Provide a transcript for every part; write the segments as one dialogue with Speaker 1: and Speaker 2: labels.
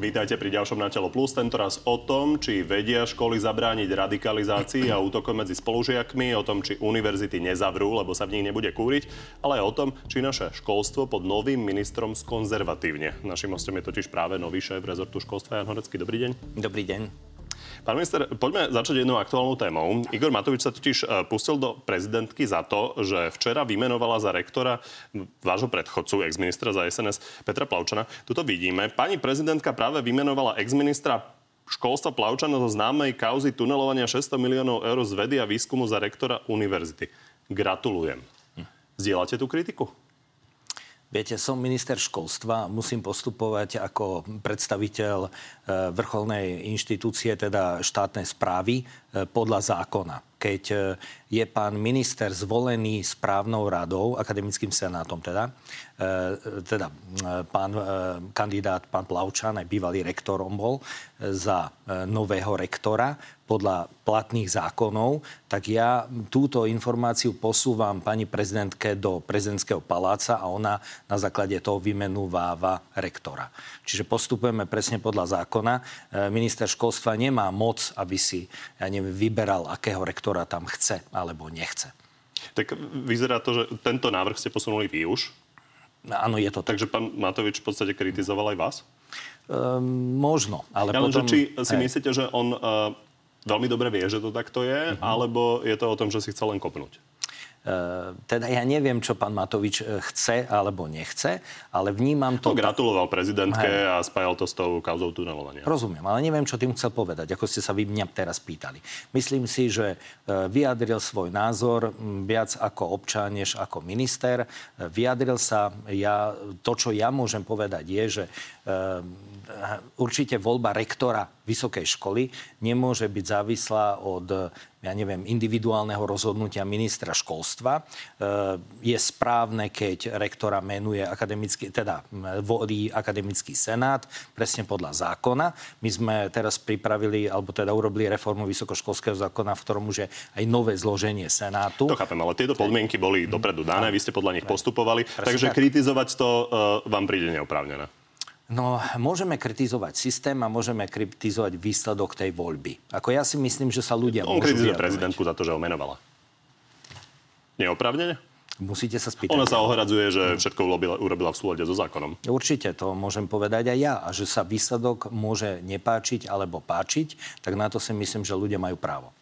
Speaker 1: Vítajte pri ďalšom Na telo plus, tentoraz o tom, či vedia školy zabrániť radikalizácii a útokom medzi spolužiakmi, o tom, či univerzity nezavrú, lebo sa v nich nebude kúriť, ale aj o tom, či naše školstvo pod novým ministrom skonzervatívne. Našim hostom je totiž práve nový šéf rezortu školstva Jan Horecký. Dobrý deň.
Speaker 2: Dobrý deň.
Speaker 1: Pán minister, poďme začať jednou aktuálnou témou. Igor Matovič sa totiž e, pustil do prezidentky za to, že včera vymenovala za rektora vášho predchodcu, exministra za SNS Petra Plavčana. Tuto vidíme. Pani prezidentka práve vymenovala exministra školstva Plavčana zo známej kauzy tunelovania 600 miliónov eur z vedy a výskumu za rektora univerzity. Gratulujem. Zdieľate tú kritiku?
Speaker 2: Viete, som minister školstva, musím postupovať ako predstaviteľ e, vrcholnej inštitúcie, teda štátnej správy, e, podľa zákona. Keď e, je pán minister zvolený správnou radou, akademickým senátom teda, teda pán kandidát, pán Plavčan, aj bývalý rektorom bol, za nového rektora, podľa platných zákonov, tak ja túto informáciu posúvam pani prezidentke do prezidentského paláca a ona na základe toho vymenúváva rektora. Čiže postupujeme presne podľa zákona. E, minister školstva nemá moc, aby si ja neviem, vyberal, akého rektora tam chce alebo nechce.
Speaker 1: Tak vyzerá to, že tento návrh ste posunuli vy už.
Speaker 2: Áno, je to
Speaker 1: tak. Takže pán Matovič v podstate kritizoval aj vás?
Speaker 2: Um, možno, ale
Speaker 1: ja
Speaker 2: potom...
Speaker 1: či si hej. myslíte, že on uh, veľmi dobre vie, že to takto je, uh-huh. alebo je to o tom, že si chcel len kopnúť?
Speaker 2: Teda ja neviem, čo pán Matovič e, chce alebo nechce, ale vnímam to...
Speaker 1: To gratuloval prezidentke Hej. a spájal to s tou kauzou tunelovania.
Speaker 2: Rozumiem, ale neviem, čo tým chcel povedať, ako ste sa vy mňa teraz pýtali. Myslím si, že uh, vyjadril svoj názor viac ako občan, než ako minister. Vyjadril sa, ja, to, čo ja môžem povedať, je, že určite voľba rektora vysokej školy nemôže byť závislá od ja neviem, individuálneho rozhodnutia ministra školstva. E, je správne, keď rektora menuje akademický, teda volí akademický senát, presne podľa zákona. My sme teraz pripravili, alebo teda urobili reformu vysokoškolského zákona, v ktorom už je aj nové zloženie senátu.
Speaker 1: To chápem, ale tieto podmienky boli dopredu dané, vy ste podľa nich postupovali, takže kritizovať to uh, vám príde neoprávnené.
Speaker 2: No, môžeme kritizovať systém a môžeme kritizovať výsledok tej voľby. Ako ja si myslím, že sa ľudia
Speaker 1: On kritizuje prezidentku za to, že ho menovala. Neoprávnene?
Speaker 2: Musíte sa spýtať.
Speaker 1: Ona sa ohradzuje, že všetko urobila, urobila v súlade so zákonom.
Speaker 2: Určite, to môžem povedať aj ja. A že sa výsledok môže nepáčiť alebo páčiť, tak na to si myslím, že ľudia majú právo.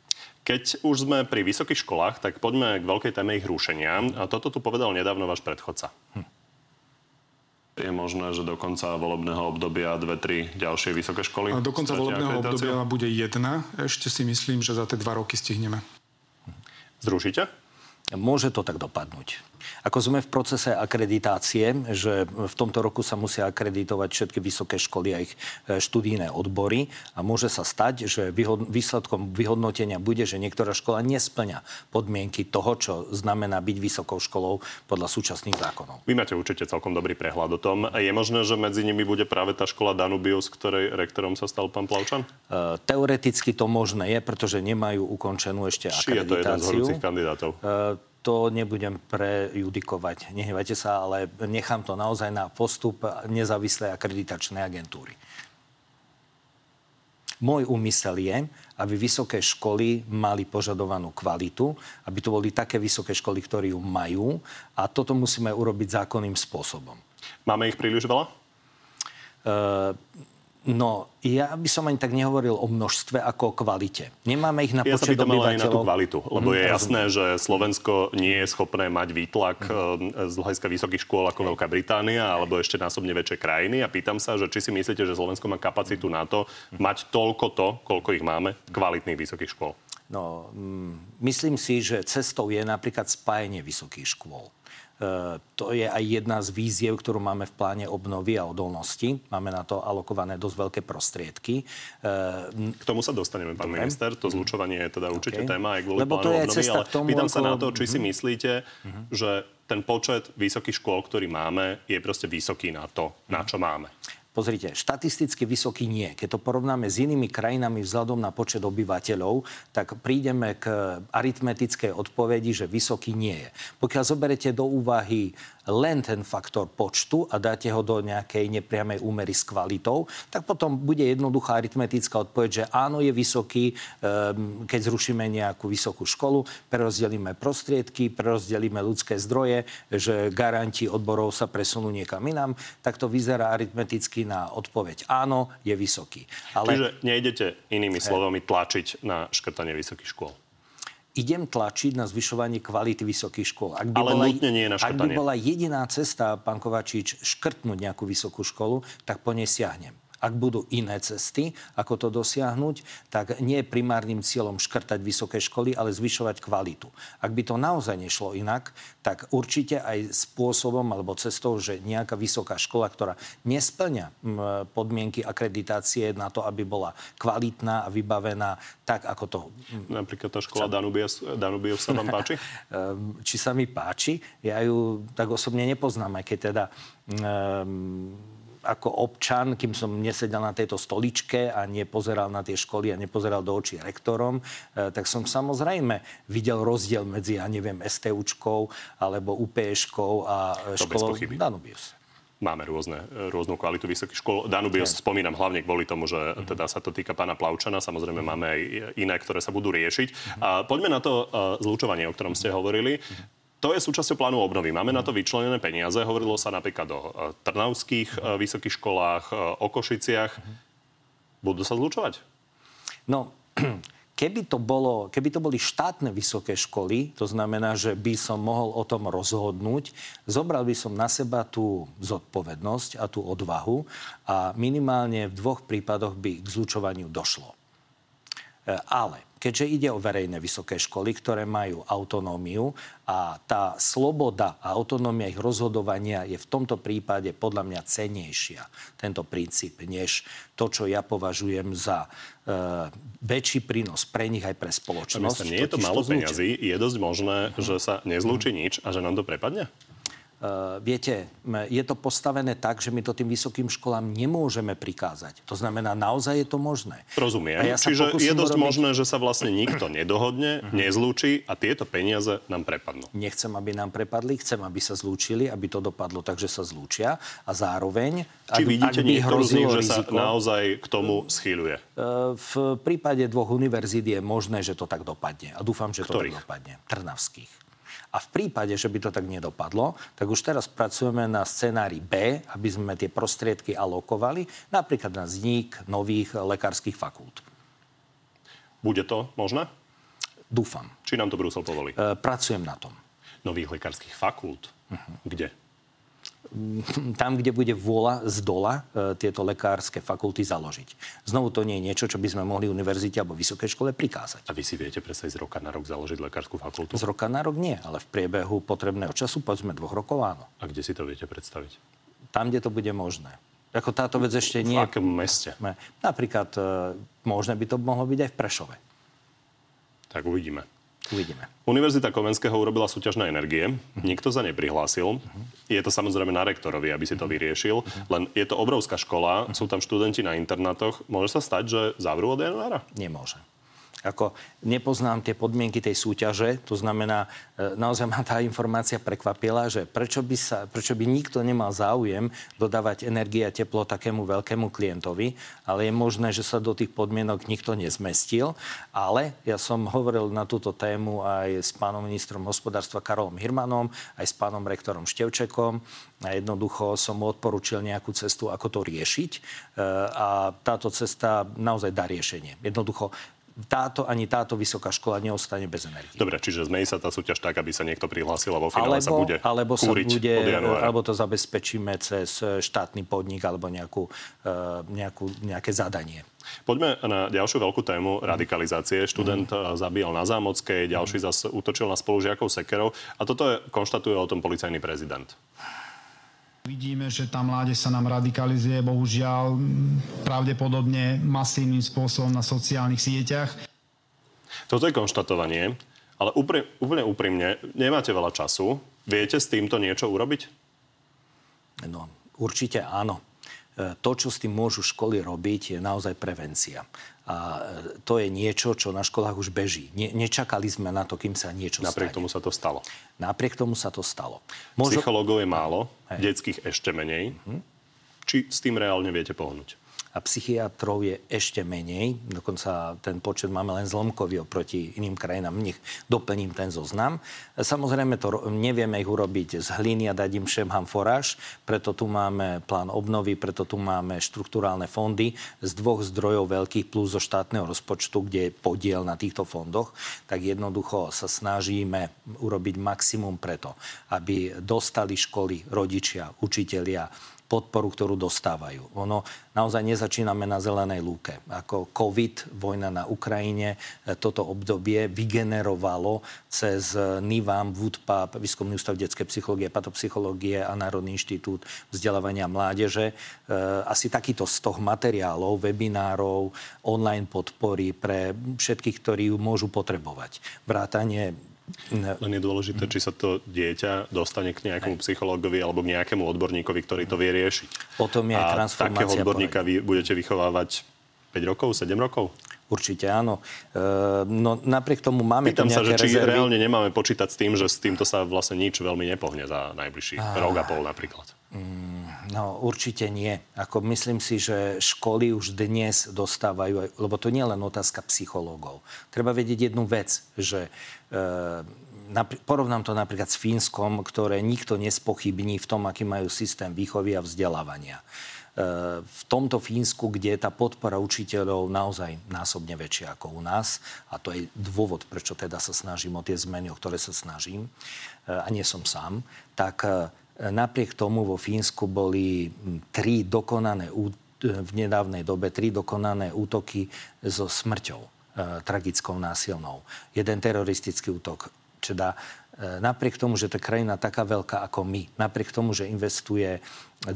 Speaker 1: Keď už sme pri vysokých školách, tak poďme k veľkej téme ich rušenia. A toto tu povedal nedávno váš predchodca. Hm. Je možné, že do konca volebného obdobia dve, tri ďalšie vysoké školy?
Speaker 3: A do konca volebného obdobia bude jedna. Ešte si myslím, že za tie dva roky stihneme.
Speaker 1: Zrušíte?
Speaker 2: Môže to tak dopadnúť. Ako sme v procese akreditácie, že v tomto roku sa musia akreditovať všetky vysoké školy a ich e, študijné odbory a môže sa stať, že výsledkom vyhodnotenia bude, že niektorá škola nesplňa podmienky toho, čo znamená byť vysokou školou podľa súčasných zákonov.
Speaker 1: Vy máte určite celkom dobrý prehľad o tom. Je možné, že medzi nimi bude práve tá škola Danubius, ktorej rektorom sa stal pán Plavčan?
Speaker 2: E, teoreticky to možné je, pretože nemajú ukončenú ešte
Speaker 1: Či akreditáciu. je to jeden z horúcich kandidátov?
Speaker 2: To nebudem prejudikovať. Nehnevajte sa, ale nechám to naozaj na postup nezávislej akreditačnej agentúry. Môj úmysel je, aby vysoké školy mali požadovanú kvalitu, aby to boli také vysoké školy, ktoré ju majú a toto musíme urobiť zákonným spôsobom.
Speaker 1: Máme ich príliš veľa?
Speaker 2: Uh, No, ja by som ani tak nehovoril o množstve ako o kvalite. Nemáme ich na
Speaker 1: ja
Speaker 2: počet
Speaker 1: sa pýtam aj na tú kvalitu, lebo je mm, jasné, že Slovensko nie je schopné mať výtlak mm. z hľadiska vysokých škôl ako Veľká Británia alebo ešte násobne väčšie krajiny. A pýtam sa, že či si myslíte, že Slovensko má kapacitu na to mať toľko to, koľko ich máme, kvalitných vysokých škôl.
Speaker 2: No, mm, myslím si, že cestou je napríklad spájenie vysokých škôl. E, to je aj jedna z víziev, ktorú máme v pláne obnovy a odolnosti. Máme na to alokované dosť veľké prostriedky.
Speaker 1: E, K tomu sa dostaneme, pán okay. minister. To zlučovanie je teda určite okay. téma aj kvôli Lebo plánu obnovy, ale tomu, pýtam ako... sa na to, či si mhm. myslíte, uh-huh. že ten počet vysokých škôl, ktorý máme, je proste vysoký na to, uh-huh. na čo máme.
Speaker 2: Pozrite, štatisticky vysoký nie. Keď to porovnáme s inými krajinami vzhľadom na počet obyvateľov, tak prídeme k aritmetickej odpovedi, že vysoký nie je. Pokiaľ zoberete do úvahy len ten faktor počtu a dáte ho do nejakej nepriamej úmery s kvalitou, tak potom bude jednoduchá aritmetická odpoveď, že áno, je vysoký, ehm, keď zrušíme nejakú vysokú školu, prerozdelíme prostriedky, prerozdelíme ľudské zdroje, že garanti odborov sa presunú niekam inám, tak to vyzerá aritmeticky na odpoveď áno, je vysoký.
Speaker 1: Ale... Čiže nejdete inými slovami tlačiť na škrtanie vysokých škôl?
Speaker 2: Idem tlačiť na zvyšovanie kvality vysokých škôl.
Speaker 1: Ak by Ale bola, nutne nie je na
Speaker 2: Ak by bola jediná cesta, pán Kovačič, škrtnúť nejakú vysokú školu, tak po nej siahnem. Ak budú iné cesty, ako to dosiahnuť, tak nie je primárnym cieľom škrtať vysoké školy, ale zvyšovať kvalitu. Ak by to naozaj nešlo inak, tak určite aj spôsobom alebo cestou, že nejaká vysoká škola, ktorá nesplňa podmienky akreditácie na to, aby bola kvalitná a vybavená tak, ako to...
Speaker 1: Napríklad tá škola Danubius sa vám páči?
Speaker 2: Ehm, či sa mi páči? Ja ju tak osobne nepoznám, aj keď teda um, ako občan, kým som nesedel na tejto stoličke a nepozeral na tie školy a nepozeral do očí rektorom, e, tak som samozrejme videl rozdiel medzi, ja neviem, STUčkou alebo UPŠkou a školou Danubius.
Speaker 1: Máme rôzne, rôznu kvalitu vysokých škôl. Danubius okay. spomínam hlavne kvôli tomu, že mm-hmm. teda sa to týka pána Plavčana. Samozrejme máme aj iné, ktoré sa budú riešiť. Mm-hmm. A poďme na to uh, zlučovanie, o ktorom ste hovorili. Mm-hmm. To je súčasťou plánu obnovy. Máme na to vyčlenené peniaze. Hovorilo sa napríklad o e, trnavských e, vysokých školách, e, o Košiciach. Budú sa zlučovať?
Speaker 2: No, keby to, bolo, keby to boli štátne vysoké školy, to znamená, že by som mohol o tom rozhodnúť, zobral by som na seba tú zodpovednosť a tú odvahu a minimálne v dvoch prípadoch by k zlučovaniu došlo. Ale keďže ide o verejné vysoké školy, ktoré majú autonómiu a tá sloboda a autonómia ich rozhodovania je v tomto prípade podľa mňa cenejšia, tento princíp, než to, čo ja považujem za e, väčší prínos pre nich aj pre spoločnosť. Myslím,
Speaker 1: nie je to málo peňazí, je dosť možné, že sa nezlúči nič a že nám to prepadne?
Speaker 2: Uh, viete, je to postavené tak, že my to tým vysokým školám nemôžeme prikázať. To znamená, naozaj je to možné.
Speaker 1: Rozumiem. Ja Čiže je dosť urobiť... možné, že sa vlastne nikto nedohodne, uh-huh. nezlúči a tieto peniaze nám prepadnú.
Speaker 2: Nechcem, aby nám prepadli, chcem, aby sa zlúčili, aby to dopadlo tak, že sa zlúčia a zároveň...
Speaker 1: Či ak, vidíte ak niektorú z nich, že riziko, sa naozaj k tomu schýľuje?
Speaker 2: Uh, v prípade dvoch univerzít je možné, že to tak dopadne. A dúfam, že Ktorých? to tak dopadne. Trnavských. A v prípade, že by to tak nedopadlo, tak už teraz pracujeme na scenári B, aby sme tie prostriedky alokovali, napríklad na vznik nových lekárskych fakult.
Speaker 1: Bude to možné?
Speaker 2: Dúfam.
Speaker 1: Či nám to Brusel povolí?
Speaker 2: E, pracujem na tom.
Speaker 1: Nových lekárskych fakult? Uh-huh. Kde?
Speaker 2: Tam, kde bude vôľa z dola e, tieto lekárske fakulty založiť. Znovu to nie je niečo, čo by sme mohli univerzite alebo vysokej škole prikázať.
Speaker 1: A vy si viete predstaviť z roka na rok založiť lekárskú fakultu?
Speaker 2: Z roka na rok nie, ale v priebehu potrebného času, povedzme dvoch rokov áno.
Speaker 1: A kde si to viete predstaviť?
Speaker 2: Tam, kde to bude možné. Ako táto vec ešte nie...
Speaker 1: V akom meste?
Speaker 2: Napríklad, e, možné by to mohlo byť aj v Prešove.
Speaker 1: Tak uvidíme.
Speaker 2: Uvidíme.
Speaker 1: Univerzita Komenského urobila súťaž na energie. Nikto sa neprihlásil. Je to samozrejme na rektorovi, aby si to vyriešil. Len je to obrovská škola, sú tam študenti na internátoch. Môže sa stať, že zavrú od januára?
Speaker 2: Nemôže. Ako nepoznám tie podmienky tej súťaže, to znamená, e, naozaj ma tá informácia prekvapila, že prečo by, sa, prečo by nikto nemal záujem dodávať energie a teplo takému veľkému klientovi, ale je možné, že sa do tých podmienok nikto nezmestil. Ale ja som hovoril na túto tému aj s pánom ministrom hospodárstva Karolom Hirmanom, aj s pánom rektorom Števčekom a jednoducho som mu odporučil nejakú cestu, ako to riešiť. E, a táto cesta naozaj dá riešenie. Jednoducho táto ani táto vysoká škola neostane bez energie.
Speaker 1: Dobre, čiže zmení sa tá súťaž tak, aby sa niekto prihlásil a vo finále alebo, sa bude alebo sa bude,
Speaker 2: alebo to zabezpečíme cez štátny podnik alebo nejakú, uh, nejakú, nejaké zadanie.
Speaker 1: Poďme na ďalšiu veľkú tému radikalizácie. Študent mm. zabíjal na Zámockej, ďalší zase útočil na spolužiakov sekerov. A toto je, konštatuje o tom policajný prezident.
Speaker 4: Vidíme, že tá mládež sa nám radikalizuje, bohužiaľ, pravdepodobne masívnym spôsobom na sociálnych sieťach.
Speaker 1: Toto je konštatovanie, ale úplne, úplne úprimne, nemáte veľa času. Viete s týmto niečo urobiť?
Speaker 2: No, určite áno. to, čo s tým môžu školy robiť, je naozaj prevencia. A to je niečo, čo na školách už beží. Ne, nečakali sme na to, kým sa niečo
Speaker 1: Napriek
Speaker 2: stane.
Speaker 1: tomu sa to stalo.
Speaker 2: Napriek tomu sa to stalo.
Speaker 1: Možno... Psychológov je málo, Hej. detských ešte menej. Hm? Či s tým reálne viete pohnúť?
Speaker 2: A psychiatrov je ešte menej. Dokonca ten počet máme len zlomkový oproti iným krajinám. Nech doplním ten zoznam. Samozrejme to nevieme ich urobiť z hliny a dať im všem foráž, preto tu máme plán obnovy, preto tu máme štruktúrálne fondy z dvoch zdrojov veľkých plus zo štátneho rozpočtu, kde je podiel na týchto fondoch, tak jednoducho sa snažíme urobiť maximum preto, aby dostali školy, rodičia, učitelia, podporu, ktorú dostávajú. Ono naozaj nezačíname na zelenej lúke. Ako COVID, vojna na Ukrajine, e, toto obdobie vygenerovalo cez NIVAM, WUDPAP, Výskumný ústav detskej psychológie, patopsychológie a Národný inštitút vzdelávania mládeže. E, asi takýto stoh materiálov, webinárov, online podpory pre všetkých, ktorí ju môžu potrebovať. Vrátanie
Speaker 1: No. Len je dôležité, či sa to dieťa dostane k nejakému psychológovi alebo k nejakému odborníkovi, ktorý to vie riešiť.
Speaker 2: Potom je
Speaker 1: A takého odborníka vy budete vychovávať 5 rokov, 7 rokov?
Speaker 2: Určite áno. E, no napriek tomu máme
Speaker 1: Pýtam
Speaker 2: tu nejaké
Speaker 1: sa, že či
Speaker 2: rezervy.
Speaker 1: reálne nemáme počítať s tým, že s týmto sa vlastne nič veľmi nepohne za najbližší ah. rok a pol napríklad.
Speaker 2: Mm, no určite nie. Ako myslím si, že školy už dnes dostávajú, lebo to nie je len otázka psychológov. Treba vedieť jednu vec, že porovnám to napríklad s Fínskom, ktoré nikto nespochybní v tom, aký majú systém výchovy a vzdelávania v tomto Fínsku, kde je tá podpora učiteľov naozaj násobne väčšia ako u nás. A to je dôvod, prečo teda sa snažím o tie zmeny, o ktoré sa snažím. E, a nie som sám. Tak napriek tomu vo Fínsku boli tri dokonané v nedávnej dobe tri dokonané útoky so smrťou tragickou násilnou. Jeden teroristický útok, teda napriek tomu, že to krajina taká veľká ako my, napriek tomu, že investuje 2%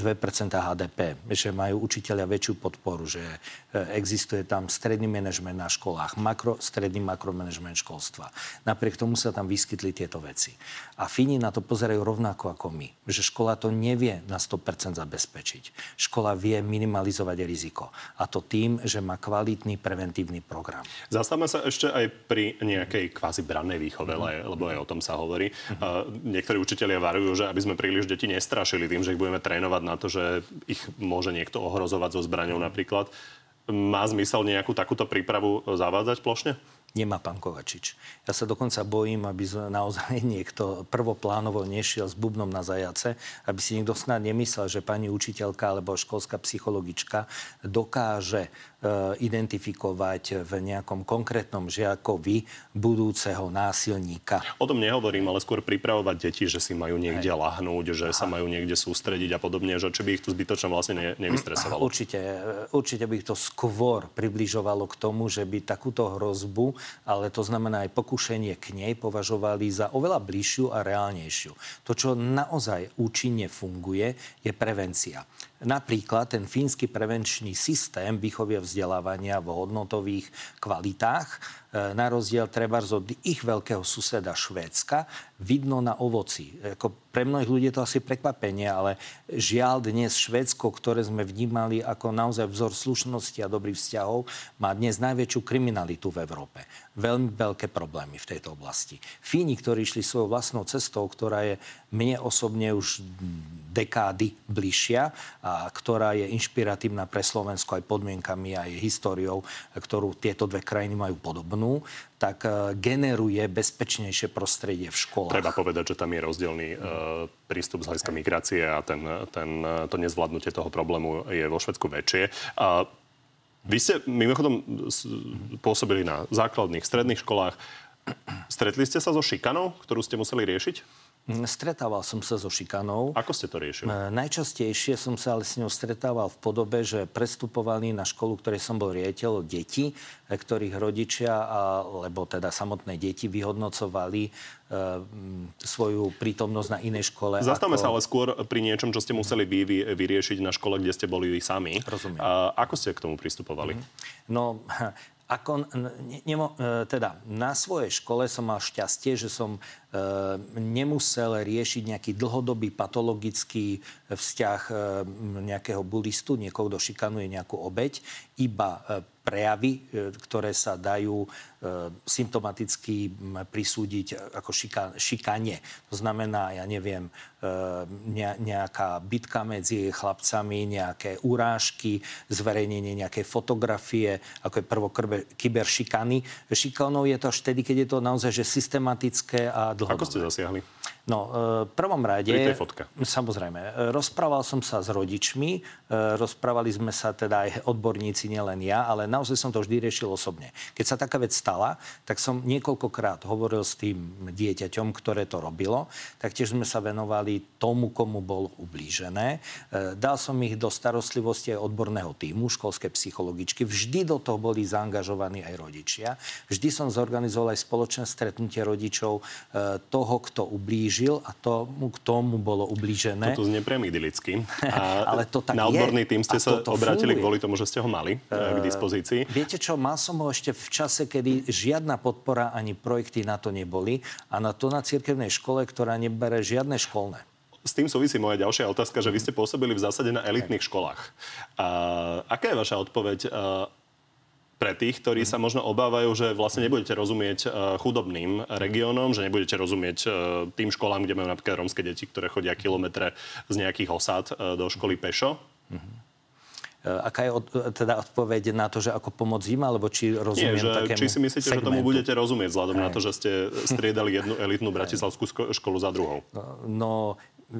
Speaker 2: HDP, že majú učiteľia väčšiu podporu, že e, existuje tam stredný manažment na školách, makro, stredný makromanagement školstva. Napriek tomu sa tam vyskytli tieto veci. A Fíni na to pozerajú rovnako ako my, že škola to nevie na 100% zabezpečiť. Škola vie minimalizovať riziko. A to tým, že má kvalitný preventívny program.
Speaker 1: Zastavme sa ešte aj pri nejakej kvázi brannej výchove, mm-hmm. lebo aj o tom sa hovorí. Mm-hmm. Niektorí učitelia varujú, že aby sme príliš deti nestrašili tým, že ich budeme trénovať trénovať na to, že ich môže niekto ohrozovať so zbraňou napríklad. Má zmysel nejakú takúto prípravu zavádzať plošne?
Speaker 2: Nemá pán Kovačič. Ja sa dokonca bojím, aby naozaj niekto prvoplánovo nešiel s bubnom na zajace, aby si niekto snad nemyslel, že pani učiteľka alebo školská psychologička dokáže Eh, identifikovať v nejakom konkrétnom žiakovi budúceho násilníka.
Speaker 1: O tom nehovorím, ale skôr pripravovať deti, že si majú niekde Hej. lahnúť, že Aha. sa majú niekde sústrediť a podobne, že či by ich to zbytočne vlastne ne, nevystresovalo.
Speaker 2: Určite, určite by ich to skôr približovalo k tomu, že by takúto hrozbu, ale to znamená aj pokušenie k nej, považovali za oveľa bližšiu a reálnejšiu. To, čo naozaj účinne funguje, je prevencia. Napríklad ten fínsky prevenčný systém výchovia vzdelávania v hodnotových kvalitách E, na rozdiel treba od ich veľkého suseda Švédska, vidno na ovoci. Ako pre mnohých ľudí je to asi prekvapenie, ale žiaľ dnes Švédsko, ktoré sme vnímali ako naozaj vzor slušnosti a dobrých vzťahov, má dnes najväčšiu kriminalitu v Európe. Veľmi veľké problémy v tejto oblasti. Fíni, ktorí išli svojou vlastnou cestou, ktorá je mne osobne už dekády bližšia a ktorá je inšpiratívna pre Slovensko aj podmienkami, aj históriou, ktorú tieto dve krajiny majú podobnú tak e, generuje bezpečnejšie prostredie v školách.
Speaker 1: Treba povedať, že tam je rozdielný uh, prístup z hľadiska migrácie a ten, ten, e, to nezvládnutie toho problému je vo Švedsku väčšie. Uh, vy ste mimochodom pôsobili na základných, stredných školách. Stretli ste sa so šikanou, ktorú ste museli riešiť?
Speaker 2: Mm, stretával som sa so šikanou.
Speaker 1: Ako ste to riešili?
Speaker 2: E, najčastejšie som sa ale s ňou stretával v podobe, že prestupovali na školu, ktorej som bol riaditeľ, deti, e, ktorých rodičia, alebo teda samotné deti vyhodnocovali e, svoju prítomnosť na inej škole.
Speaker 1: Zastavme ako... sa ale skôr pri niečom, čo ste museli vy vyriešiť na škole, kde ste boli vy sami.
Speaker 2: Rozumiem.
Speaker 1: A ako ste k tomu pristupovali?
Speaker 2: No, Ako, ne, nemo, e, teda, na svojej škole som mal šťastie, že som nemusel riešiť nejaký dlhodobý patologický vzťah e, nejakého bulistu, niekoho, kto šikanuje nejakú obeď, iba e, prejavy, e, ktoré sa dajú e, symptomaticky prisúdiť ako šika, šikanie. To znamená, ja neviem, nejaká bitka medzi chlapcami, nejaké urážky, zverejnenie nejakej fotografie, ako je prvo kyberšikany. Šikanou je to až vtedy, keď je to naozaj že systematické a dlhodobé.
Speaker 1: Ako ste zasiahli?
Speaker 2: No, v prvom rade...
Speaker 1: Pri tej fotke.
Speaker 2: Samozrejme. Rozprával som sa s rodičmi, rozprávali sme sa teda aj odborníci, nielen ja, ale naozaj som to vždy riešil osobne. Keď sa taká vec stala, tak som niekoľkokrát hovoril s tým dieťaťom, ktoré to robilo. Taktiež sme sa venovali tomu, komu bolo ublížené. E, dal som ich do starostlivosti aj odborného týmu, školské psychologičky. Vždy do toho boli zaangažovaní aj rodičia. Vždy som zorganizoval aj spoločné stretnutie rodičov e, toho, kto ublížil a tomu, k tomu bolo ublížené.
Speaker 1: Toto znie priam idylicky.
Speaker 2: A Ale to tak
Speaker 1: na odborný
Speaker 2: je.
Speaker 1: tým ste sa obratili kvôli tomu, že ste ho mali uh, k dispozícii.
Speaker 2: Viete čo, mal som ho ešte v čase, kedy žiadna podpora ani projekty na to neboli a na to na cirkevnej škole, ktorá nebere žiadne školné.
Speaker 1: S tým súvisí moja ďalšia otázka, že vy ste pôsobili v zásade na elitných školách. A, aká je vaša odpoveď a, pre tých, ktorí sa možno obávajú, že vlastne nebudete rozumieť chudobným regiónom, že nebudete rozumieť tým školám, kde majú napríklad rómske deti, ktoré chodia kilometre z nejakých osád do školy pešo? Mm-hmm.
Speaker 2: E, aká je od, teda odpoveď na to, že ako pomôcť im, alebo či rozumiem Nie, že, takému
Speaker 1: Či si myslíte, segmentu? že tomu budete rozumieť, vzhľadom Aj. na to, že ste striedali jednu elitnú bratislavskú školu za druhou?
Speaker 2: No, no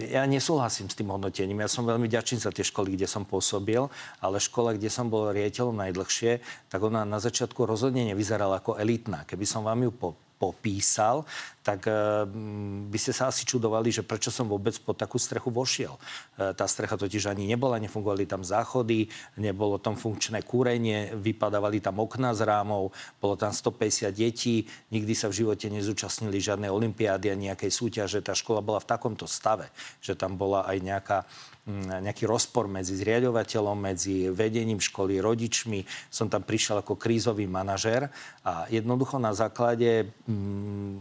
Speaker 2: ja nesúhlasím s tým hodnotením. Ja som veľmi ďačný za tie školy, kde som pôsobil, ale škola, kde som bol riaditeľom najdlhšie, tak ona na začiatku rozhodne nevyzerala ako elitná. Keby som vám ju po, popísal, tak uh, by ste sa asi čudovali, že prečo som vôbec pod takú strechu vošiel. Uh, tá strecha totiž ani nebola, nefungovali tam záchody, nebolo tam funkčné kúrenie, vypadávali tam okná z rámov, bolo tam 150 detí, nikdy sa v živote nezúčastnili žiadnej olimpiády a nejakej súťaže. Tá škola bola v takomto stave, že tam bola aj nejaká nejaký rozpor medzi zriadovateľom, medzi vedením školy, rodičmi. Som tam prišiel ako krízový manažer a jednoducho na základe mm,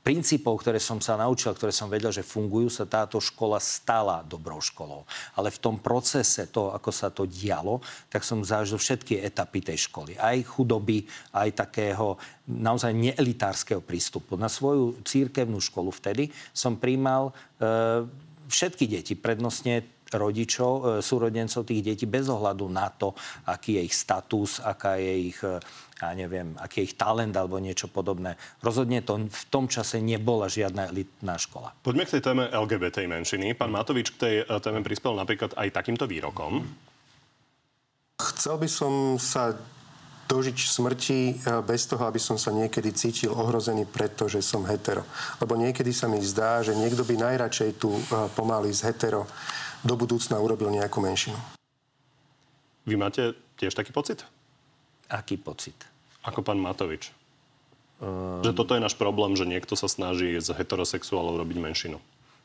Speaker 2: princípov, ktoré som sa naučil, ktoré som vedel, že fungujú, sa táto škola stala dobrou školou. Ale v tom procese, to, ako sa to dialo, tak som zažil všetky etapy tej školy. Aj chudoby, aj takého naozaj neelitárskeho prístupu. Na svoju církevnú školu vtedy som príjmal e, všetky deti, prednostne rodičov, e, súrodencov tých detí bez ohľadu na to, aký je ich status, aká je ich e, ja neviem, aký je ich talent alebo niečo podobné. Rozhodne to v tom čase nebola žiadna elitná škola.
Speaker 1: Poďme k tej téme LGBT menšiny. Pán Matovič k tej e, téme prispel napríklad aj takýmto výrokom.
Speaker 5: Chcel by som sa dožiť smrti e, bez toho, aby som sa niekedy cítil ohrozený, pretože som hetero. Lebo niekedy sa mi zdá, že niekto by najradšej tu e, pomaly z hetero do budúcna urobil nejakú menšinu.
Speaker 1: Vy máte tiež taký pocit?
Speaker 2: Aký pocit?
Speaker 1: Ako pán Matovič. Um... Že toto je náš problém, že niekto sa snaží z heterosexuálov robiť menšinu.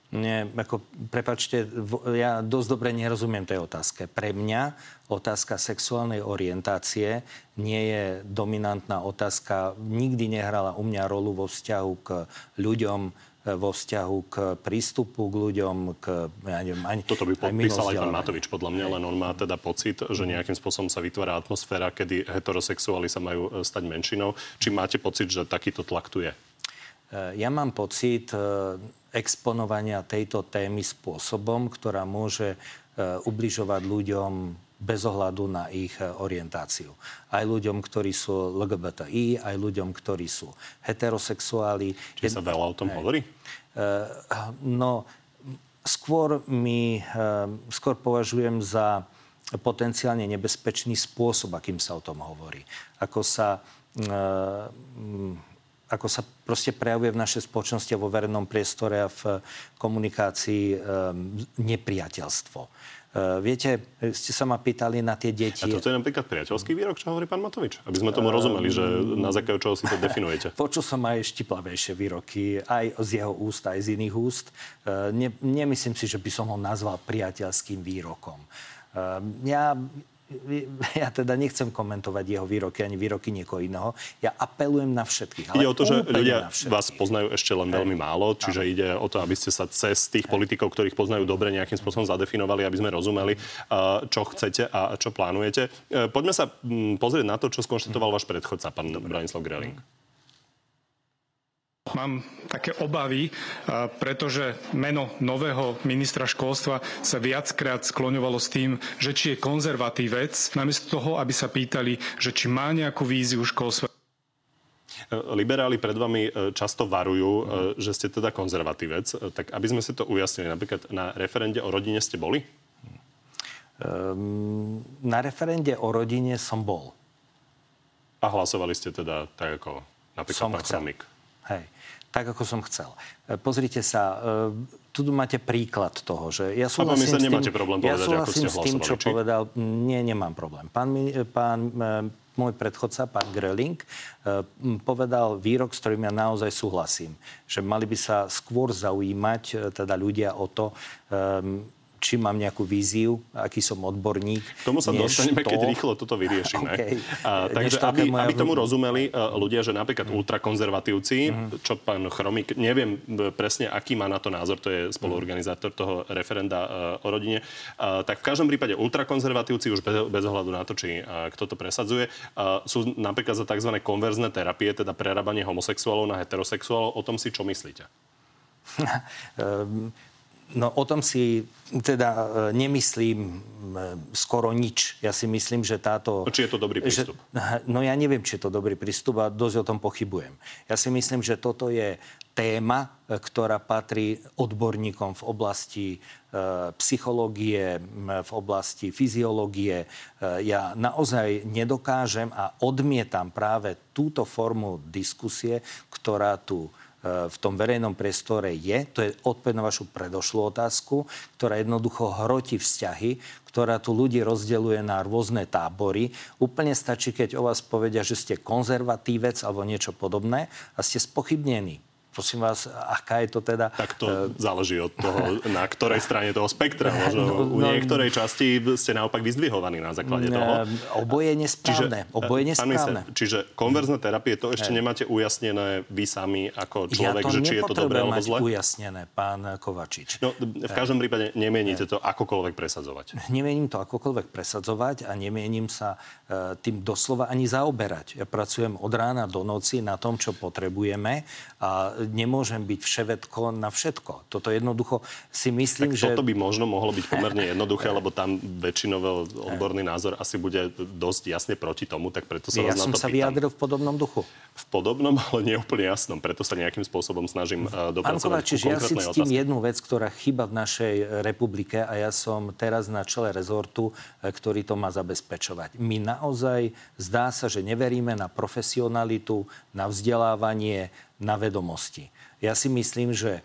Speaker 2: Nie, ako, prepačte, ja dosť dobre nerozumiem tej otázke. Pre mňa otázka sexuálnej orientácie nie je dominantná otázka. Nikdy nehrala u mňa rolu vo vzťahu k ľuďom, vo vzťahu k prístupu k ľuďom, k... Ja neviem, ani,
Speaker 1: Toto by podpísal aj pán Matovič, podľa mňa, len on má teda pocit, že nejakým spôsobom sa vytvára atmosféra, kedy heterosexuáli sa majú e, stať menšinou. Či máte pocit, že takýto tlak tu je?
Speaker 2: Ja mám pocit, e, exponovania tejto témy spôsobom, ktorá môže e, ubližovať ľuďom bez ohľadu na ich e, orientáciu. Aj ľuďom, ktorí sú LGBTI, aj ľuďom, ktorí sú heterosexuáli.
Speaker 1: Či sa veľa o tom hovorí? Uh,
Speaker 2: no, skôr mi, skôr považujem za potenciálne nebezpečný spôsob, akým sa o tom hovorí. Ako sa ako sa proste prejavuje v našej spoločnosti a vo verejnom priestore a v komunikácii um, nepriateľstvo. Uh, viete, ste sa ma pýtali na tie deti.
Speaker 1: A toto je napríklad priateľský výrok, čo hovorí pán Matovič? Aby sme tomu rozumeli, že na základe čoho si to definujete.
Speaker 2: Počul som aj štiplavejšie výroky, aj z jeho úst, aj z iných úst. Ne, nemyslím si, že by som ho nazval priateľským výrokom. Ja ja teda nechcem komentovať jeho výroky ani výroky niekoho iného. Ja apelujem na všetkých.
Speaker 1: ide o to, že ľudia vás poznajú ešte len veľmi málo, čiže ide o to, aby ste sa cez tých politikov, ktorých poznajú dobre, nejakým spôsobom zadefinovali, aby sme rozumeli, čo chcete a čo plánujete. E, poďme sa pozrieť na to, čo skonštatoval váš predchodca, pán Branislav Greling.
Speaker 3: Mám také obavy, pretože meno nového ministra školstva sa viackrát skloňovalo s tým, že či je konzervatívec, namiesto toho, aby sa pýtali, že či má nejakú víziu školstva.
Speaker 1: Liberáli pred vami e, často varujú, e, že ste teda konzervatívec. E, tak aby sme si to ujasnili, napríklad na referende o rodine ste boli?
Speaker 2: Um, na referende o rodine som bol.
Speaker 1: A hlasovali ste teda tak ako napríklad som pán chcel.
Speaker 2: Hej tak, ako som chcel. E, pozrite sa, e, tu máte príklad toho, že ja súhlasím
Speaker 1: s tým, nemáte problém povedať, ja súhlasím
Speaker 2: s tým, čo či? povedal. Nie, nemám problém. Pán, pán e, môj predchodca, pán Greling, povedal výrok, s ktorým ja naozaj súhlasím. Že mali by sa skôr zaujímať teda ľudia o to, či mám nejakú víziu, aký som odborník.
Speaker 1: K tomu sa dostaneme, to... keď rýchlo toto vyriešime. okay. A, takže aby, moja... aby tomu rozumeli uh, ľudia, že napríklad mm. ultrakonzervatívci, mm. čo pán Chromik, neviem presne, aký má na to názor, to je spoluorganizátor toho referenda uh, o rodine, uh, tak v každom prípade ultrakonzervatívci už bez, bez ohľadu na to, či uh, kto to presadzuje, uh, sú napríklad za tzv. konverzné terapie, teda prerábanie homosexuálov na heterosexuálov. O tom si čo myslíte?
Speaker 2: No o tom si teda e, nemyslím e, skoro nič. Ja si myslím, že táto...
Speaker 1: Či je to dobrý prístup?
Speaker 2: Že, no ja neviem, či je to dobrý prístup a dosť o tom pochybujem. Ja si myslím, že toto je téma, e, ktorá patrí odborníkom v oblasti e, psychológie, v oblasti fyziológie. E, ja naozaj nedokážem a odmietam práve túto formu diskusie, ktorá tu v tom verejnom priestore je, to je odpoveď na vašu predošlú otázku, ktorá jednoducho hroti vzťahy, ktorá tu ľudí rozdeluje na rôzne tábory. Úplne stačí, keď o vás povedia, že ste konzervatívec alebo niečo podobné a ste spochybnení. Prosím vás, aká je to teda...
Speaker 1: Tak to uh, záleží od toho, na ktorej strane toho spektra. Možno no, u no, niektorej časti ste naopak vyzdvihovaní na základe toho.
Speaker 2: Oboje nesprávne. Čiže, oboje nesprávne.
Speaker 1: Minister, čiže konverzné terapie, to ešte nemáte ujasnené vy sami ako človek, ja že či je to dobré alebo zle?
Speaker 2: ujasnené, pán Kovačič.
Speaker 1: No, v každom prípade nemienite to akokoľvek presadzovať.
Speaker 2: Nemienim to akokoľvek presadzovať a nemienim sa tým doslova ani zaoberať. Ja pracujem od rána do noci na tom, čo potrebujeme a nemôžem byť vševedko na všetko. Toto jednoducho si myslím,
Speaker 1: tak
Speaker 2: že...
Speaker 1: toto by možno mohlo byť pomerne jednoduché, lebo tam väčšinový odborný názor asi bude dosť jasne proti tomu, tak preto sa
Speaker 2: ja
Speaker 1: vás
Speaker 2: na to
Speaker 1: sa
Speaker 2: pýtam. vyjadril v podobnom duchu.
Speaker 1: V podobnom, ale nie úplne jasnom. Preto sa nejakým spôsobom snažím uh, dopracovať Pán Kovačič,
Speaker 2: ja si ctím jednu vec, ktorá chyba v našej republike a ja som teraz na čele rezortu, e, ktorý to má zabezpečovať. My naozaj zdá sa, že neveríme na profesionalitu, na vzdelávanie, na vedomosti. Ja si myslím, že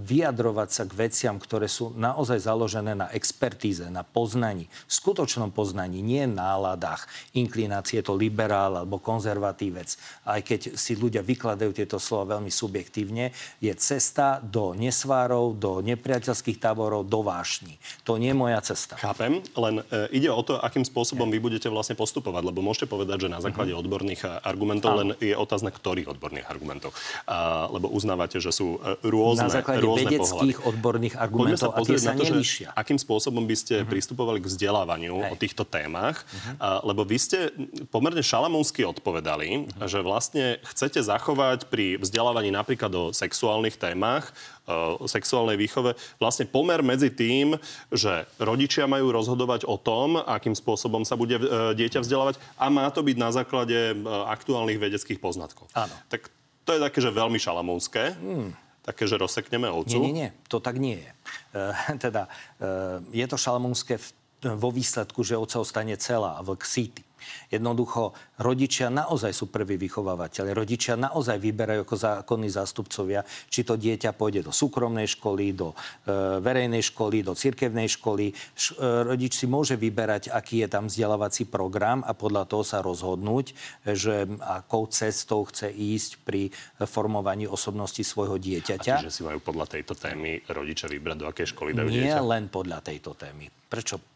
Speaker 2: vyjadrovať sa k veciam, ktoré sú naozaj založené na expertíze, na poznaní, skutočnom poznaní, nie náladách, inklinácie, je to liberál alebo konzervatívec. Aj keď si ľudia vykladajú tieto slova veľmi subjektívne, je cesta do nesvárov, do nepriateľských táborov, do vášni. To nie je moja cesta.
Speaker 1: Chápem, len e, ide o to, akým spôsobom vy budete vlastne postupovať, lebo môžete povedať, že na základe uh-huh. odborných argumentov, Áno. len je otázne, ktorých odborných argumentov. A, lebo uznávate, že sú e, rôzne
Speaker 2: na základe vedeckých pohľady. odborných argumentov
Speaker 1: a tie sa to, nelíšia. Akým spôsobom by ste uh-huh. pristupovali k vzdelávaniu Hej. o týchto témach, uh-huh. lebo vy ste pomerne šalamúnsky odpovedali, uh-huh. že vlastne chcete zachovať pri vzdelávaní napríklad o sexuálnych témach o sexuálnej výchove, vlastne pomer medzi tým, že rodičia majú rozhodovať o tom, akým spôsobom sa bude e, dieťa vzdelávať a má to byť na základe e, aktuálnych vedeckých poznatkov.
Speaker 2: Áno.
Speaker 1: Tak to je také, že veľmi šalamúnske. Hmm také, že rozsekneme ovcu?
Speaker 2: Nie, nie, nie. To tak nie je. E, teda, e, je to šalamúnske vo výsledku, že ovca ostane celá, vlk síty. Jednoducho, rodičia naozaj sú prví vychovávateľe. Rodičia naozaj vyberajú ako zákonní zástupcovia, či to dieťa pôjde do súkromnej školy, do e, verejnej školy, do cirkevnej školy. Š, e, rodič si môže vyberať, aký je tam vzdelávací program a podľa toho sa rozhodnúť, že akou cestou chce ísť pri formovaní osobnosti svojho dieťaťa.
Speaker 1: A čiže si majú podľa tejto témy rodičia vybrať, do akej školy dajú
Speaker 2: Nie dieťa? len podľa tejto témy. Prečo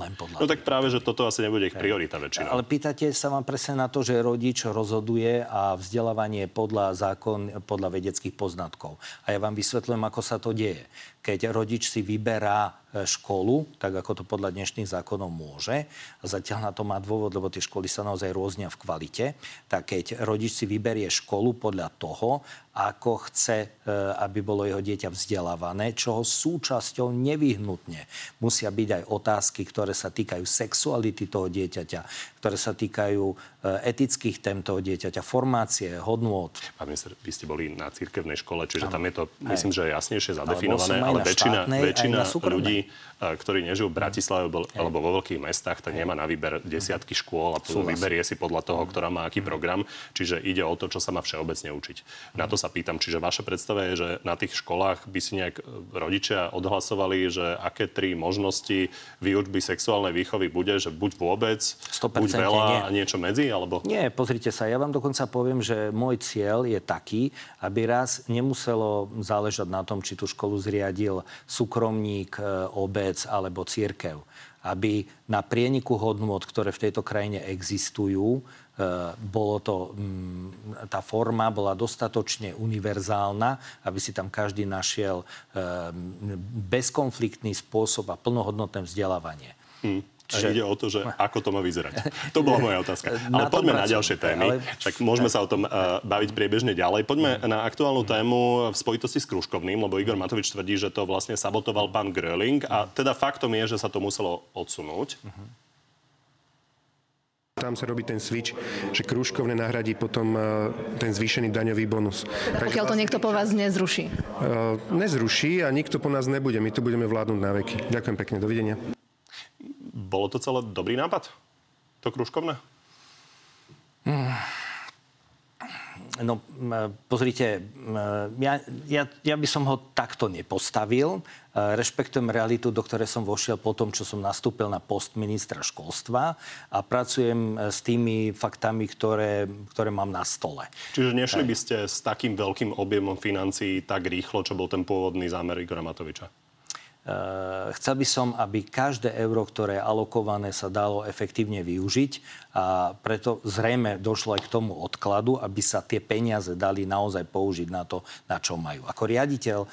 Speaker 2: len podľa
Speaker 1: No tak práve, že toto asi nebude ich priorita väčšinou.
Speaker 2: Ale pýtate sa vám presne na to, že rodič rozhoduje a vzdelávanie podľa zákon, podľa vedeckých poznatkov. A ja vám vysvetľujem, ako sa to deje. Keď rodič si vyberá e, školu, tak ako to podľa dnešných zákonov môže, a zatiaľ na to má dôvod, lebo tie školy sa naozaj rôznia v kvalite, tak keď rodič si vyberie školu podľa toho, ako chce, e, aby bolo jeho dieťa vzdelávané, čoho súčasťou nevyhnutne musia byť aj otázky, ktoré sa týkajú sexuality toho dieťaťa, ktoré sa týkajú e, etických tém toho dieťaťa, formácie, hodnôt.
Speaker 1: Pán minister, vy ste boli na cirkevnej škole, čiže ano. tam je to, myslím, že je jasnejšie zadefinované,
Speaker 2: ale,
Speaker 1: ale väčšina,
Speaker 2: štátnej,
Speaker 1: väčšina ľudí, ktorí nežijú v Bratislave alebo vo veľkých mestách, tak nemá na výber desiatky škôl a vyberie si podľa toho, ktorá má aký program. Čiže ide o to, čo sa má všeobecne učiť. Na to sa pýtam. Čiže vaša predstava je, že na tých školách by si nejak rodičia odhlasovali, že aké tri možnosti výučby sexuálnej výchovy bude, že buď vôbec, buď veľa nie. a niečo medzi, alebo...
Speaker 2: Nie, pozrite sa, ja vám dokonca poviem, že môj cieľ je taký, aby raz nemuselo záležať na tom, či tú školu zriadil súkromník, e, obec alebo církev. Aby na prieniku hodnôt, ktoré v tejto krajine existujú, e, bolo to, mm, tá forma bola dostatočne univerzálna, aby si tam každý našiel e, bezkonfliktný spôsob a plnohodnotné vzdelávanie.
Speaker 1: Hmm. Čiže... A ide o to, že ako to má vyzerať. To bola moja otázka. Ale poďme na ďalšie témy. Ale... Tak môžeme sa o tom uh, baviť priebežne ďalej. Poďme na aktuálnu tému v spojitosti s Kruškovným, lebo Igor Matovič tvrdí, že to vlastne sabotoval pán Gröling a teda faktom je, že sa to muselo odsunúť.
Speaker 5: Tam sa robí ten switch, že krúžkovne nahradí potom ten zvýšený daňový bonus.
Speaker 6: Takže Pokiaľ to niekto po vás nezruší?
Speaker 5: Uh, nezruší a nikto po nás nebude. My tu budeme vládnuť na veky. Ďakujem pekne. Dovidenia.
Speaker 1: Bolo to celé dobrý nápad? To kružkovné?
Speaker 2: No, pozrite, ja, ja, ja by som ho takto nepostavil. Rešpektujem realitu, do ktorej som vošiel po tom, čo som nastúpil na post ministra školstva a pracujem s tými faktami, ktoré, ktoré mám na stole.
Speaker 1: Čiže nešli by ste s takým veľkým objemom financií tak rýchlo, čo bol ten pôvodný zámer Igora Matoviča?
Speaker 2: Eh, chcel by som, aby každé euro, ktoré je alokované, sa dalo efektívne využiť a preto zrejme došlo aj k tomu odkladu, aby sa tie peniaze dali naozaj použiť na to, na čo majú. Ako riaditeľ eh,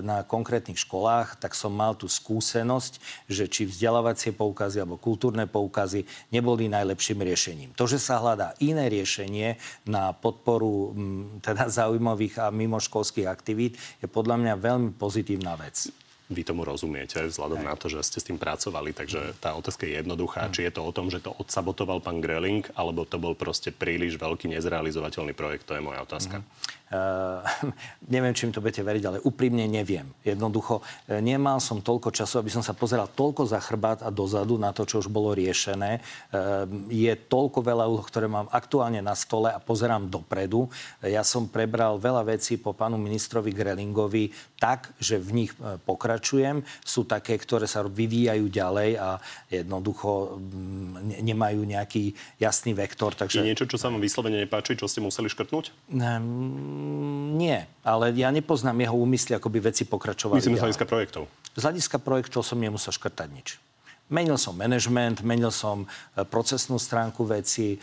Speaker 2: na konkrétnych školách, tak som mal tú skúsenosť, že či vzdelávacie poukazy alebo kultúrne poukazy neboli najlepším riešením. To, že sa hľadá iné riešenie na podporu mm, teda zaujímavých a mimoškolských aktivít, je podľa mňa veľmi pozitívna vec
Speaker 1: vy tomu rozumiete, vzhľadom Aj. na to, že ste s tým pracovali. Takže tá otázka je jednoduchá. Či je to o tom, že to odsabotoval pán Greling, alebo to bol proste príliš veľký nezrealizovateľný projekt? To je moja otázka. Mm. Uh,
Speaker 2: neviem, či mi to budete veriť, ale úprimne neviem. Jednoducho, uh, nemal som toľko času, aby som sa pozeral toľko za chrbát a dozadu na to, čo už bolo riešené. Uh, je toľko veľa úloh, ktoré mám aktuálne na stole a pozerám dopredu. Ja som prebral veľa vecí po pánu ministrovi Grelingovi tak, že v nich pokračujem. Sú také, ktoré sa vyvíjajú ďalej a jednoducho mm, nemajú nejaký jasný vektor.
Speaker 1: Takže... Je niečo, čo sa vám vyslovene nepáči, čo ste museli škrtnúť?
Speaker 2: Um, Mm, nie, ale ja nepoznám jeho úmysly, ako by veci pokračovali.
Speaker 1: Myslím z hľadiska projektov.
Speaker 2: Z hľadiska projektov som nemusel škrtať nič. Menil som management, menil som e, procesnú stránku veci, e,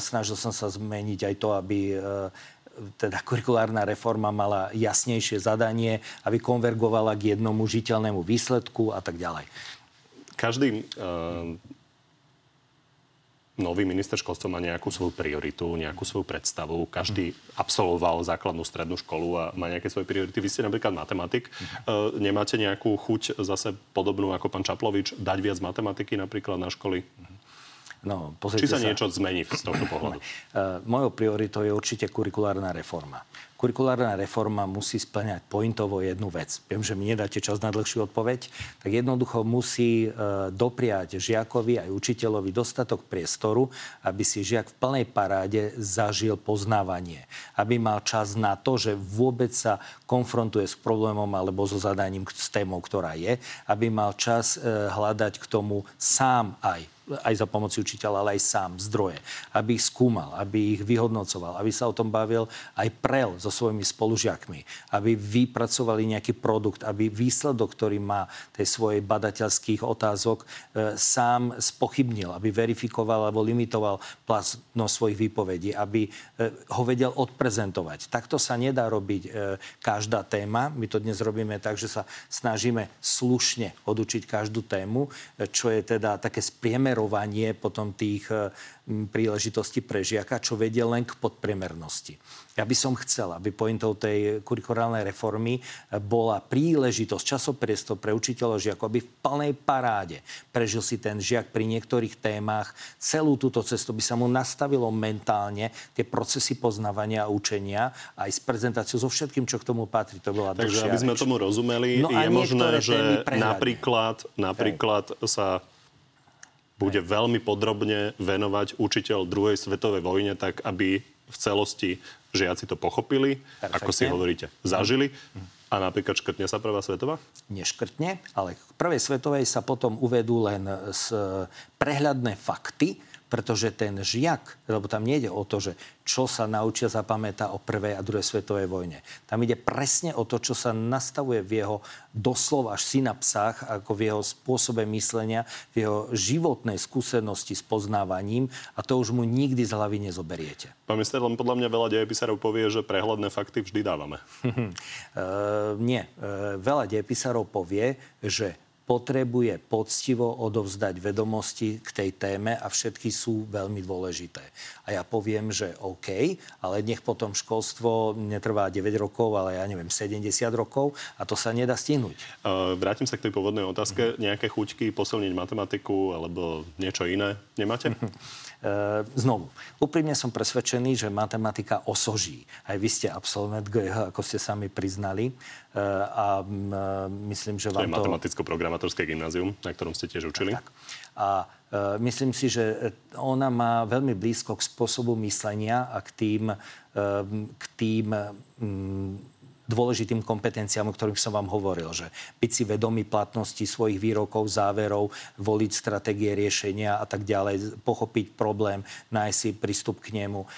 Speaker 2: snažil som sa zmeniť aj to, aby e, teda kurikulárna reforma mala jasnejšie zadanie, aby konvergovala k jednomu žiteľnému výsledku a tak ďalej.
Speaker 1: Každý nový minister školstva má nejakú svoju prioritu, nejakú svoju predstavu. Každý absolvoval základnú strednú školu a má nejaké svoje priority. Vy ste napríklad matematik. Uh, nemáte nejakú chuť zase podobnú ako pán Čaplovič dať viac matematiky napríklad na školy? No, Či sa, sa niečo zmení z tohto pohľadu?
Speaker 2: Uh, mojou prioritou je určite kurikulárna reforma kurikulárna reforma musí splňať pointovo jednu vec. Viem, že mi nedáte čas na dlhšiu odpoveď, tak jednoducho musí e, dopriať žiakovi aj učiteľovi dostatok priestoru, aby si žiak v plnej paráde zažil poznávanie. Aby mal čas na to, že vôbec sa konfrontuje s problémom alebo so zadaním s témou, ktorá je. Aby mal čas e, hľadať k tomu sám aj aj za pomoci učiteľa, ale aj sám zdroje, aby ich skúmal, aby ich vyhodnocoval, aby sa o tom bavil aj prel so svojimi spolužiakmi, aby vypracovali nejaký produkt, aby výsledok, ktorý má tej svojej badateľských otázok, e, sám spochybnil, aby verifikoval alebo limitoval platnosť svojich výpovedí, aby e, ho vedel odprezentovať. Takto sa nedá robiť e, každá téma. My to dnes robíme tak, že sa snažíme slušne odučiť každú tému, e, čo je teda také spriemerovanie potom tých e, príležitosti pre žiaka, čo vedie len k podpriemernosti. Ja by som chcel, aby pointou tej kurikulárnej reformy bola príležitosť, časopriestor pre učiteľov žiakov, aby v plnej paráde prežil si ten žiak pri niektorých témach celú túto cestu, by sa mu nastavilo mentálne tie procesy poznávania a učenia aj s prezentáciou so všetkým, čo k tomu patrí. To bola
Speaker 1: Takže aby sme tomu rozumeli, no je možné, že napríklad, napríklad sa bude veľmi podrobne venovať učiteľ druhej svetovej vojne, tak aby v celosti žiaci to pochopili, Perfektne. ako si hovoríte, zažili. A napríklad škrtne sa prvá svetová?
Speaker 2: Neškrtne, ale k prvej svetovej sa potom uvedú len prehľadné fakty, pretože ten žiak, lebo tam nejde o to, že čo sa naučia zapamätá o prvej a druhej svetovej vojne. Tam ide presne o to, čo sa nastavuje v jeho doslova až synapsách, ako v jeho spôsobe myslenia, v jeho životnej skúsenosti s poznávaním a to už mu nikdy z hlavy nezoberiete.
Speaker 1: Pán minister, len podľa mňa veľa dejepisárov povie, že prehľadné fakty vždy dávame.
Speaker 2: uh, nie. Uh, veľa dejepisárov povie, že potrebuje poctivo odovzdať vedomosti k tej téme a všetky sú veľmi dôležité. A ja poviem, že OK, ale nech potom školstvo netrvá 9 rokov, ale ja neviem, 70 rokov a to sa nedá stihnúť.
Speaker 1: Uh, vrátim sa k tej pôvodnej otázke. Mm-hmm. Nejaké chuťky posilniť matematiku alebo niečo iné nemáte?
Speaker 2: Znovu, úprimne som presvedčený, že matematika osoží. Aj vy ste absolvent GH, ako ste sami priznali. A myslím, že vám to...
Speaker 1: Je matematicko-programátorské gymnázium, na ktorom ste tiež učili.
Speaker 2: Tak. A myslím si, že ona má veľmi blízko k spôsobu myslenia a k tým, k tým dôležitým kompetenciám, o ktorých som vám hovoril, že byť si vedomý platnosti svojich výrokov, záverov, voliť stratégie riešenia a tak ďalej, pochopiť problém, nájsť si prístup k nemu. E,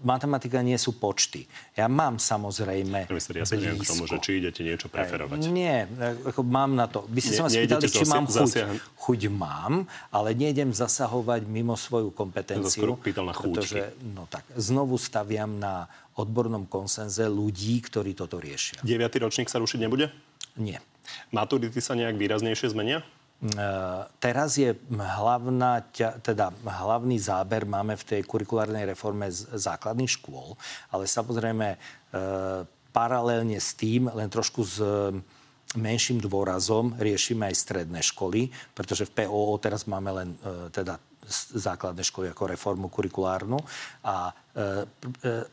Speaker 2: matematika nie sú počty. Ja mám samozrejme
Speaker 1: ja sa k tomu, že či idete niečo preferovať.
Speaker 2: E, nie, ako mám na to. By ste sa ma spýtali, či mám chuť. Zasiahn... Chuť mám, ale nejdem zasahovať mimo svoju kompetenciu.
Speaker 1: Pýtal na
Speaker 2: Pretože, no tak, znovu staviam na odbornom konsenze ľudí, ktorí toto riešia.
Speaker 1: 9. ročník sa rušiť nebude?
Speaker 2: Nie.
Speaker 1: Maturity sa nejak výraznejšie zmenia?
Speaker 2: Uh, teraz je hlavná, teda hlavný záber máme v tej kurikulárnej reforme z základných škôl, ale samozrejme uh, paralelne s tým, len trošku s menším dôrazom riešime aj stredné školy, pretože v POO teraz máme len teda základné školy ako reformu kurikulárnu. A, e, e,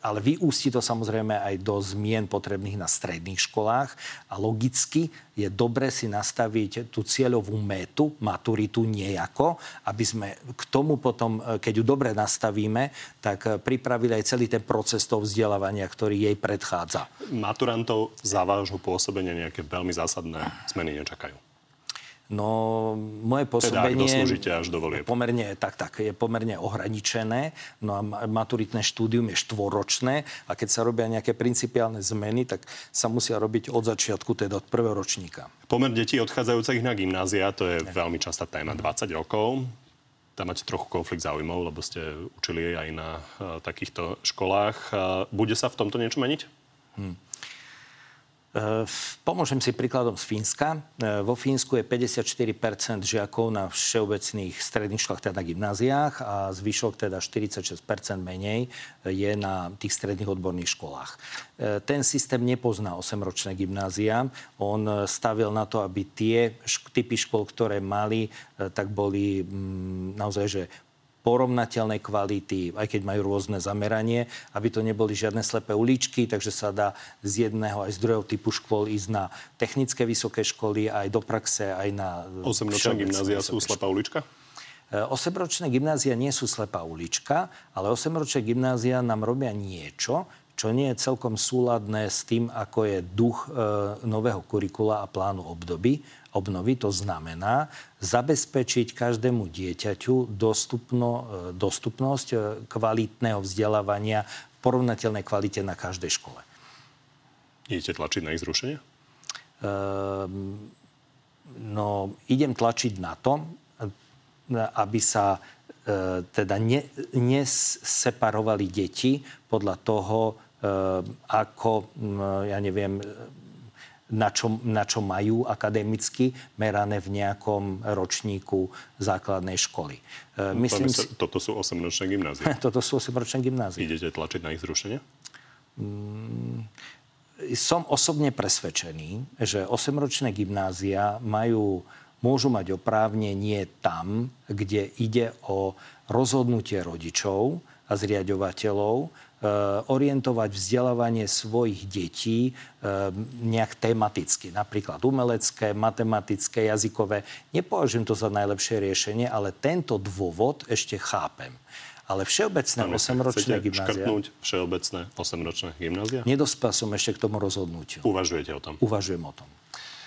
Speaker 2: ale vyústi to samozrejme aj do zmien potrebných na stredných školách a logicky je dobre si nastaviť tú cieľovú metu, maturitu nejako, aby sme k tomu potom, keď ju dobre nastavíme, tak pripravili aj celý ten proces toho vzdelávania, ktorý jej predchádza.
Speaker 1: Maturantov za vášho pôsobenia nejaké veľmi zásadné zmeny nečakajú?
Speaker 2: No, moje pôsobenie
Speaker 1: teda, až do
Speaker 2: pomerne, tak, tak, je pomerne ohraničené. No a maturitné štúdium je štvoročné a keď sa robia nejaké principiálne zmeny, tak sa musia robiť od začiatku, teda od prvého ročníka.
Speaker 1: Pomer detí odchádzajúcich na gymnázia, to je ne. veľmi častá téma, 20 rokov. Tam máte trochu konflikt záujmov, lebo ste učili aj na uh, takýchto školách. Uh, bude sa v tomto niečo meniť? Hmm.
Speaker 2: Eh, pomôžem si príkladom z Fínska. Eh, vo Fínsku je 54% žiakov na všeobecných stredných školách, teda na gymnáziách a zvyšok teda 46% menej je na tých stredných odborných školách. Ten systém nepozná 8-ročné gymnázia. On stavil na to, aby tie typy škôl, ktoré mali, tak boli mm, naozaj, že porovnateľnej kvality, aj keď majú rôzne zameranie, aby to neboli žiadne slepé uličky, takže sa dá z jedného aj z druhého typu škôl ísť na technické vysoké školy, aj do praxe, aj na...
Speaker 1: 8-ročné gymnázia sú slepá ulička?
Speaker 2: 8-ročné e, gymnázia nie sú slepá ulička, ale 8-ročné gymnázia nám robia niečo, čo nie je celkom súladné s tým, ako je duch e, nového kurikula a plánu obdoby, obnovy. To znamená zabezpečiť každému dieťaťu dostupno, e, dostupnosť e, kvalitného vzdelávania v porovnateľnej kvalite na každej škole.
Speaker 1: Idete tlačiť na ich zrušenie?
Speaker 2: Ehm, no, idem tlačiť na to, aby sa e, teda ne, neseparovali deti podľa toho, e, ako, ja neviem, na čo, na čo majú akademicky merané v nejakom ročníku základnej školy.
Speaker 1: E, myslím si... Toto sú 8-ročné gymnázie.
Speaker 2: toto sú 8-ročné gymnázie.
Speaker 1: Idete tlačiť na ich zrušenie?
Speaker 2: Mm, som osobne presvedčený, že 8-ročné gymnázia majú, môžu mať oprávnenie tam, kde ide o rozhodnutie rodičov a zriadovateľov, orientovať vzdelávanie svojich detí e, nejak tematicky. Napríklad umelecké, matematické, jazykové. Nepovažujem to za najlepšie riešenie, ale tento dôvod ešte chápem. Ale všeobecné 8-ročné gymnázia...
Speaker 1: škrtnúť všeobecné 8-ročné gymnázia?
Speaker 2: Nedospel som ešte k tomu rozhodnutiu.
Speaker 1: Uvažujete o tom?
Speaker 2: Uvažujem o tom.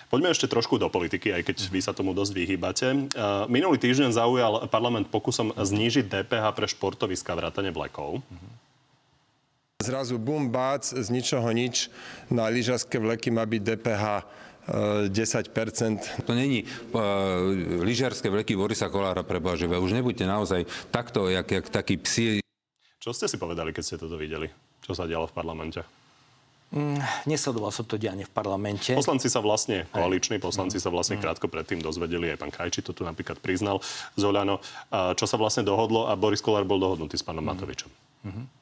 Speaker 1: Poďme ešte trošku do politiky, aj keď vy sa tomu dosť vyhýbate. Minulý týždeň zaujal parlament pokusom znížiť DPH pre športoviska vrátane vlekov.
Speaker 7: Zrazu bum, bác, z ničoho nič na lyžařské vleky má byť DPH 10%.
Speaker 8: To není uh, lyžiarské vleky Borisa Kolára pre Bože. Už nebuďte naozaj takto, jak, jak taký psi.
Speaker 1: Čo ste si povedali, keď ste toto videli? Čo sa dialo v parlamente?
Speaker 2: Mm, nesledoval som to dianie v parlamente.
Speaker 1: Poslanci sa vlastne, koaliční poslanci sa vlastne mm. krátko predtým dozvedeli, aj pán Krajči to tu napríklad priznal z Oľano, čo sa vlastne dohodlo a Boris Kolár bol dohodnutý s pánom mm. Matovičom. Mm-hmm.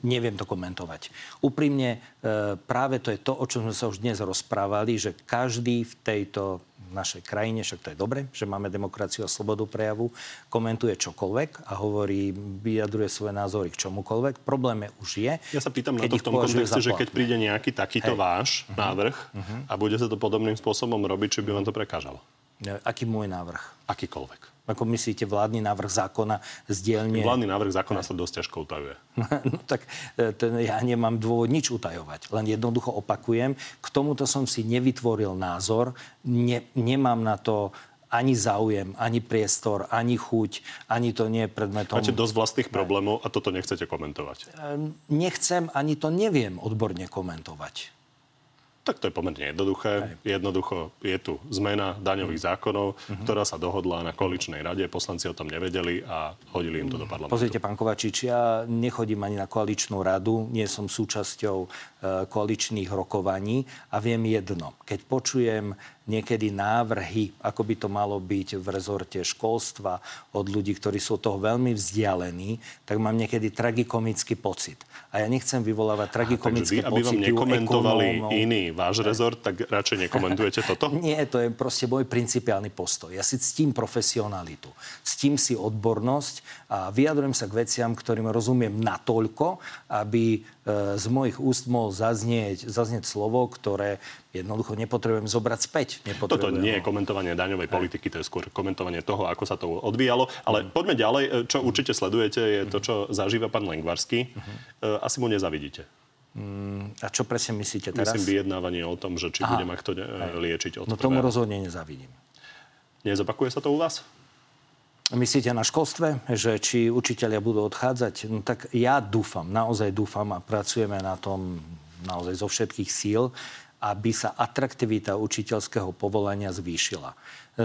Speaker 2: Neviem to komentovať. Úprimne, e, práve to je to, o čom sme sa už dnes rozprávali, že každý v tejto našej krajine, však to je dobre, že máme demokraciu a slobodu prejavu, komentuje čokoľvek a hovorí, vyjadruje svoje názory k čomukoľvek. Problém je už je.
Speaker 1: Ja sa pýtam na to v tom kontexte, že keď príde nejaký takýto Hej. váš uh-huh. návrh uh-huh. a bude sa to podobným spôsobom robiť, či by vám to prekážalo?
Speaker 2: Aký môj návrh?
Speaker 1: Akýkoľvek.
Speaker 2: Ako myslíte, vládny návrh zákona z dielne...
Speaker 1: Vládny návrh zákona sa dosť ťažko utajuje.
Speaker 2: no tak e, ten, ja nemám dôvod nič utajovať. Len jednoducho opakujem, k tomuto som si nevytvoril názor, ne, nemám na to ani záujem, ani priestor, ani chuť, ani to nie je predmetom...
Speaker 1: Máte dosť vlastných problémov a toto nechcete komentovať.
Speaker 2: Nechcem, ani to neviem odborne komentovať.
Speaker 1: Tak to je pomerne jednoduché. Jednoducho je tu zmena daňových mm. zákonov, mm-hmm. ktorá sa dohodla na koaličnej rade. Poslanci o tom nevedeli a hodili im to do parlamentu.
Speaker 2: Pozrite, pán Kovačič, ja nechodím ani na koaličnú radu, nie som súčasťou e, koaličných rokovaní a viem jedno. Keď počujem niekedy návrhy, ako by to malo byť v rezorte školstva od ľudí, ktorí sú toho veľmi vzdialení, tak mám niekedy tragikomický pocit. A ja nechcem vyvolávať tragikomické
Speaker 1: vy, aby vám nekomentovali ekonómov. iný váš rezort, tak radšej nekomentujete toto?
Speaker 2: Nie, to je proste môj principiálny postoj. Ja si ctím profesionalitu, ctím si odbornosť a vyjadrujem sa k veciam, ktorým rozumiem natoľko, aby E, z mojich úst mohol zaznieť, zaznieť slovo, ktoré jednoducho nepotrebujem zobrať späť.
Speaker 1: Toto nie je komentovanie daňovej Aj. politiky, to je skôr komentovanie toho, ako sa to odvíjalo. Ale mm. poďme ďalej. E, čo určite sledujete, je to, čo zažíva pán Lengvarský. Mm-hmm. Asi mu nezavidíte.
Speaker 2: Mm, a čo presne myslíte teraz?
Speaker 1: Myslím vyjednávanie o tom, že či Aha. bude to liečiť od
Speaker 2: No tomu rozhodne nezavidím.
Speaker 1: Nezopakuje sa to u vás?
Speaker 2: Myslíte na školstve, že či učiteľia budú odchádzať? No tak ja dúfam, naozaj dúfam a pracujeme na tom naozaj zo všetkých síl, aby sa atraktivita učiteľského povolania zvýšila.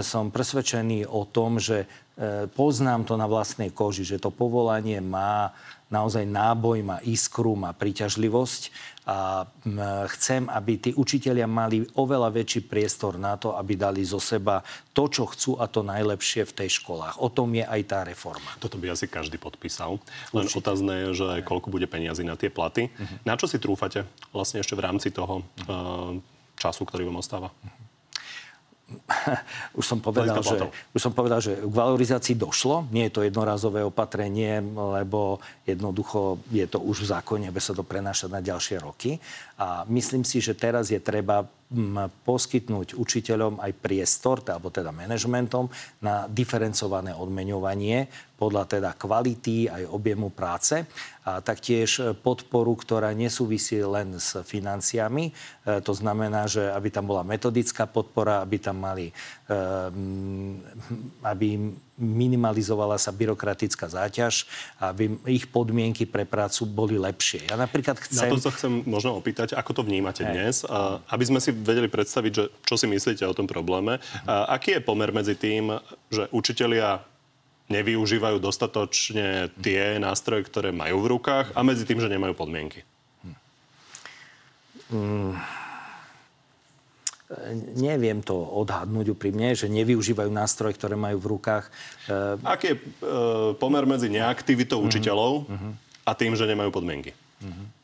Speaker 2: Som presvedčený o tom, že e, poznám to na vlastnej koži, že to povolanie má naozaj náboj, má iskru, má príťažlivosť a chcem, aby tí učitelia mali oveľa väčší priestor na to, aby dali zo seba to, čo chcú a to najlepšie v tej školách. O tom je aj tá reforma.
Speaker 1: Toto by asi každý podpísal. Len Určite. otázne je, že koľko bude peniazy na tie platy. Uh-huh. Na čo si trúfate vlastne ešte v rámci toho uh, času, ktorý vám ostáva? Uh-huh
Speaker 2: už som povedal, že, už som povedal, že k valorizácii došlo. Nie je to jednorázové opatrenie, lebo jednoducho je to už v zákone, aby sa to prenášať na ďalšie roky. A myslím si, že teraz je treba poskytnúť učiteľom aj priestor, alebo teda manažmentom, na diferencované odmeňovanie podľa teda kvality aj objemu práce a taktiež podporu, ktorá nesúvisí len s financiami. E, to znamená, že aby tam bola metodická podpora, aby tam mali, e, aby minimalizovala sa byrokratická záťaž, aby ich podmienky pre prácu boli lepšie. Ja napríklad chcem...
Speaker 1: Na to sa chcem možno opýtať, ako to vnímate Hej. dnes, aby sme si vedeli predstaviť, že čo si myslíte o tom probléme. Aký je pomer medzi tým, že učitelia nevyužívajú dostatočne tie nástroje, ktoré majú v rukách a medzi tým, že nemajú podmienky?
Speaker 2: Mm, neviem to odhadnúť úprimne, že nevyužívajú nástroje, ktoré majú v rukách.
Speaker 1: Aký je e, pomer medzi neaktivitou mm-hmm. učiteľov mm-hmm. a tým, že nemajú podmienky? Mm-hmm.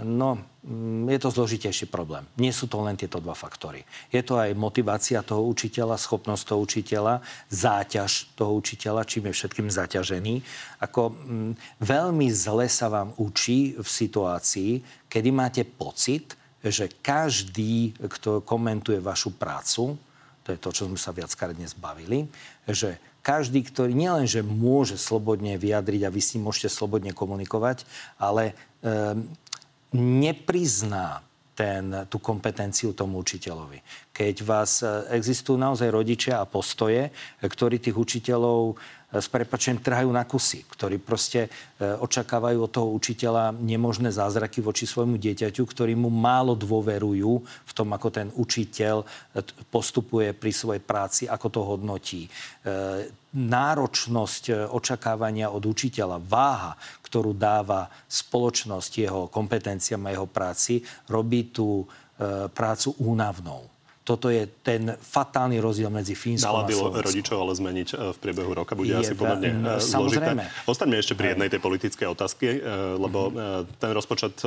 Speaker 2: No, mm, je to zložitejší problém. Nie sú to len tieto dva faktory. Je to aj motivácia toho učiteľa, schopnosť toho učiteľa, záťaž toho učiteľa, čím je všetkým zaťažený. Ako m, mm, veľmi zle sa vám učí v situácii, kedy máte pocit, že každý, kto komentuje vašu prácu, to je to, čo sme sa viackrát dnes bavili, že každý, ktorý nielenže môže slobodne vyjadriť a vy s ním môžete slobodne komunikovať, ale um, neprizná ten, tú kompetenciu tomu učiteľovi. Keď vás e, existujú naozaj rodičia a postoje, ktorí tých učiteľov s prepačením trhajú na kusy, ktorí proste e, očakávajú od toho učiteľa nemožné zázraky voči svojmu dieťaťu, ktorí mu málo dôverujú v tom, ako ten učiteľ e, postupuje pri svojej práci, ako to hodnotí. E, náročnosť očakávania od učiteľa, váha, ktorú dáva spoločnosť jeho kompetenciám a jeho práci, robí tú prácu únavnou. Toto je ten fatálny rozdiel medzi Fínskom
Speaker 1: Dala by rodičov ale zmeniť e, v priebehu roka, bude je asi pomerne e, zložité. Ostaňme ešte pri jednej tej politickej otázky, e, lebo mm-hmm. ten rozpočet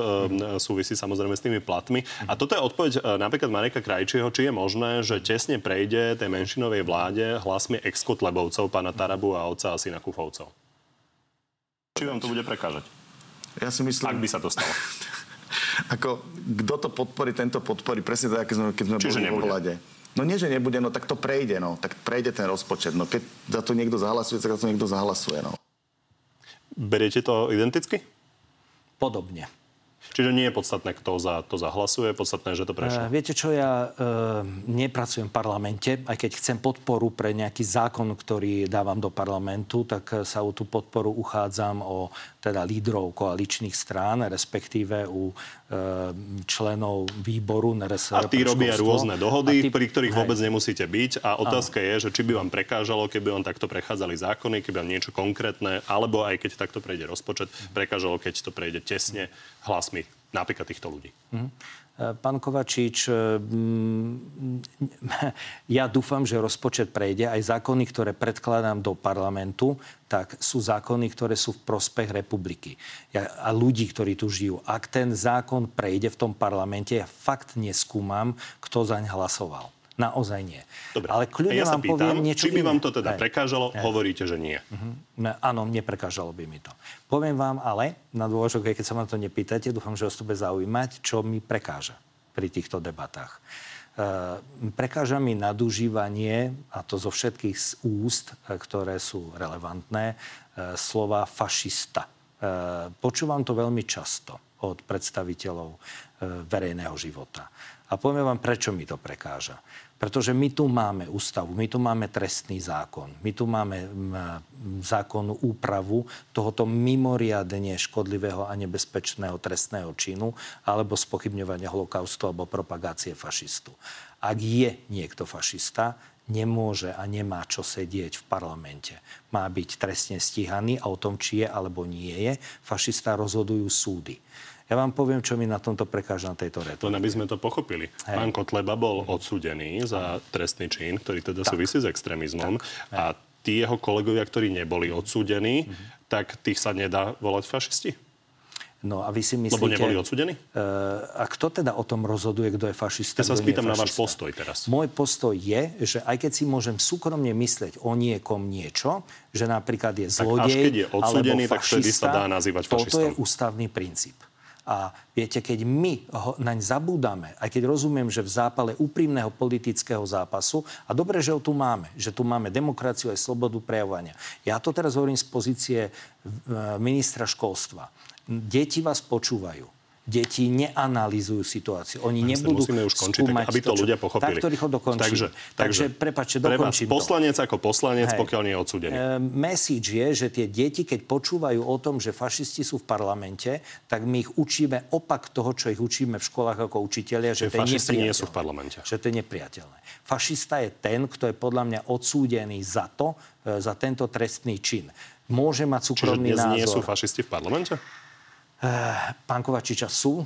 Speaker 1: súvisí samozrejme s tými platmi. A toto je odpoveď napríklad Mareka Krajčího, či je možné, že tesne prejde tej menšinovej vláde hlasmi ex-kotlebovcov, pána Tarabu a otca a syna Kufovcov. Či vám to bude prekážať?
Speaker 9: Ja si myslím...
Speaker 1: Ak by sa to stalo.
Speaker 9: ako, kto to podporí, tento podporí. Presne tak, keď sme, keď sme boli vo vláde. No nie, že nebude, no tak to prejde, no. Tak prejde ten rozpočet. No keď za to niekto zahlasuje, tak za to niekto zahlasuje, no.
Speaker 1: Beriete to identicky?
Speaker 2: Podobne.
Speaker 1: Čiže nie je podstatné, kto za to zahlasuje, podstatné, že to prešlo.
Speaker 2: Uh, viete čo, ja uh, nepracujem v parlamente, aj keď chcem podporu pre nejaký zákon, ktorý dávam do parlamentu, tak sa o tú podporu uchádzam o teda lídrov koaličných strán, respektíve u e, členov výboru
Speaker 1: NRS. A tí robia rôzne dohody, tí, pri ktorých hej. vôbec nemusíte byť. A otázka Áno. je, že či by vám prekážalo, keby vám takto prechádzali zákony, keby vám niečo konkrétne, alebo aj keď takto prejde rozpočet, prekážalo, keď to prejde tesne hlasmi napríklad týchto ľudí. Mm.
Speaker 2: Pán Kovačič, ja dúfam, že rozpočet prejde. Aj zákony, ktoré predkladám do parlamentu, tak sú zákony, ktoré sú v prospech republiky a ľudí, ktorí tu žijú. Ak ten zákon prejde v tom parlamente, ja fakt neskúmam, kto zaň hlasoval. Naozaj nie.
Speaker 1: Dobre. Ale kľudne ja vám pýtam, poviem niečo Či by iné. vám to teda ne. prekážalo? Ne. Hovoríte, že nie. Uh-huh.
Speaker 2: Ne, áno, neprekážalo by mi to. Poviem vám ale, na dôvožok, keď sa ma to nepýtate, dúfam, že vás to bude zaujímať, čo mi prekáža pri týchto debatách. Uh, prekáža mi nadužívanie, a to zo všetkých z úst, e, ktoré sú relevantné, uh, slova fašista. Uh, počúvam to veľmi často od predstaviteľov verejného života. A poviem vám, prečo mi to prekáža. Pretože my tu máme ústavu, my tu máme trestný zákon, my tu máme zákonnú úpravu tohoto mimoriadne škodlivého a nebezpečného trestného činu alebo spochybňovania holokaustu alebo propagácie fašistu. Ak je niekto fašista, nemôže a nemá čo sedieť v parlamente. Má byť trestne stíhaný a o tom, či je alebo nie je, fašista rozhodujú súdy. Ja vám poviem, čo mi na tomto prekáža na tejto retorike.
Speaker 1: Len aby sme to pochopili. Hej. Pán Kotleba bol odsúdený za trestný čin, ktorý teda tak. súvisí s extrémizmom. Tak. A tí jeho kolegovia, ktorí neboli odsúdení, mm-hmm. tak tých sa nedá volať fašisti?
Speaker 2: No a vy si myslíte...
Speaker 1: Lebo neboli odsudení?
Speaker 2: Uh, a kto teda o tom rozhoduje, kto je fašista?
Speaker 1: Ja sa spýtam na váš postoj teraz.
Speaker 2: Môj postoj je, že aj keď si môžem súkromne mysleť o niekom niečo, že napríklad je zlodej, tak až keď je odsudený, tak vtedy
Speaker 1: sa dá nazývať fašistom.
Speaker 2: Toto je ústavný princíp. A viete, keď my ho naň zabúdame, aj keď rozumiem, že v zápale úprimného politického zápasu, a dobre, že ho tu máme, že tu máme demokraciu aj slobodu prejavovania. Ja to teraz hovorím z pozície e, ministra školstva. Deti vás počúvajú deti neanalýzujú situáciu. Oni Minister, nebudú musíme už končiť, tak,
Speaker 1: aby to, čo... ľudia pochopili.
Speaker 2: Tak, ktorých ho dokončí. Takže, takže, takže prepačte, dokončím
Speaker 1: poslanec to. ako poslanec, Hej. pokiaľ nie je odsúdený. E,
Speaker 2: message je, že tie deti, keď počúvajú o tom, že fašisti sú v parlamente, tak my ich učíme opak toho, čo ich učíme v školách ako učitelia, že, že to je
Speaker 1: nie sú v parlamente.
Speaker 2: Že to je nepriateľné. Fašista je ten, kto je podľa mňa odsúdený za to, e, za tento trestný čin. Môže mať súkromný
Speaker 1: Čiže
Speaker 2: dnes názor.
Speaker 1: nie sú fašisti v parlamente?
Speaker 2: Eh, pán Kovačiča, sú?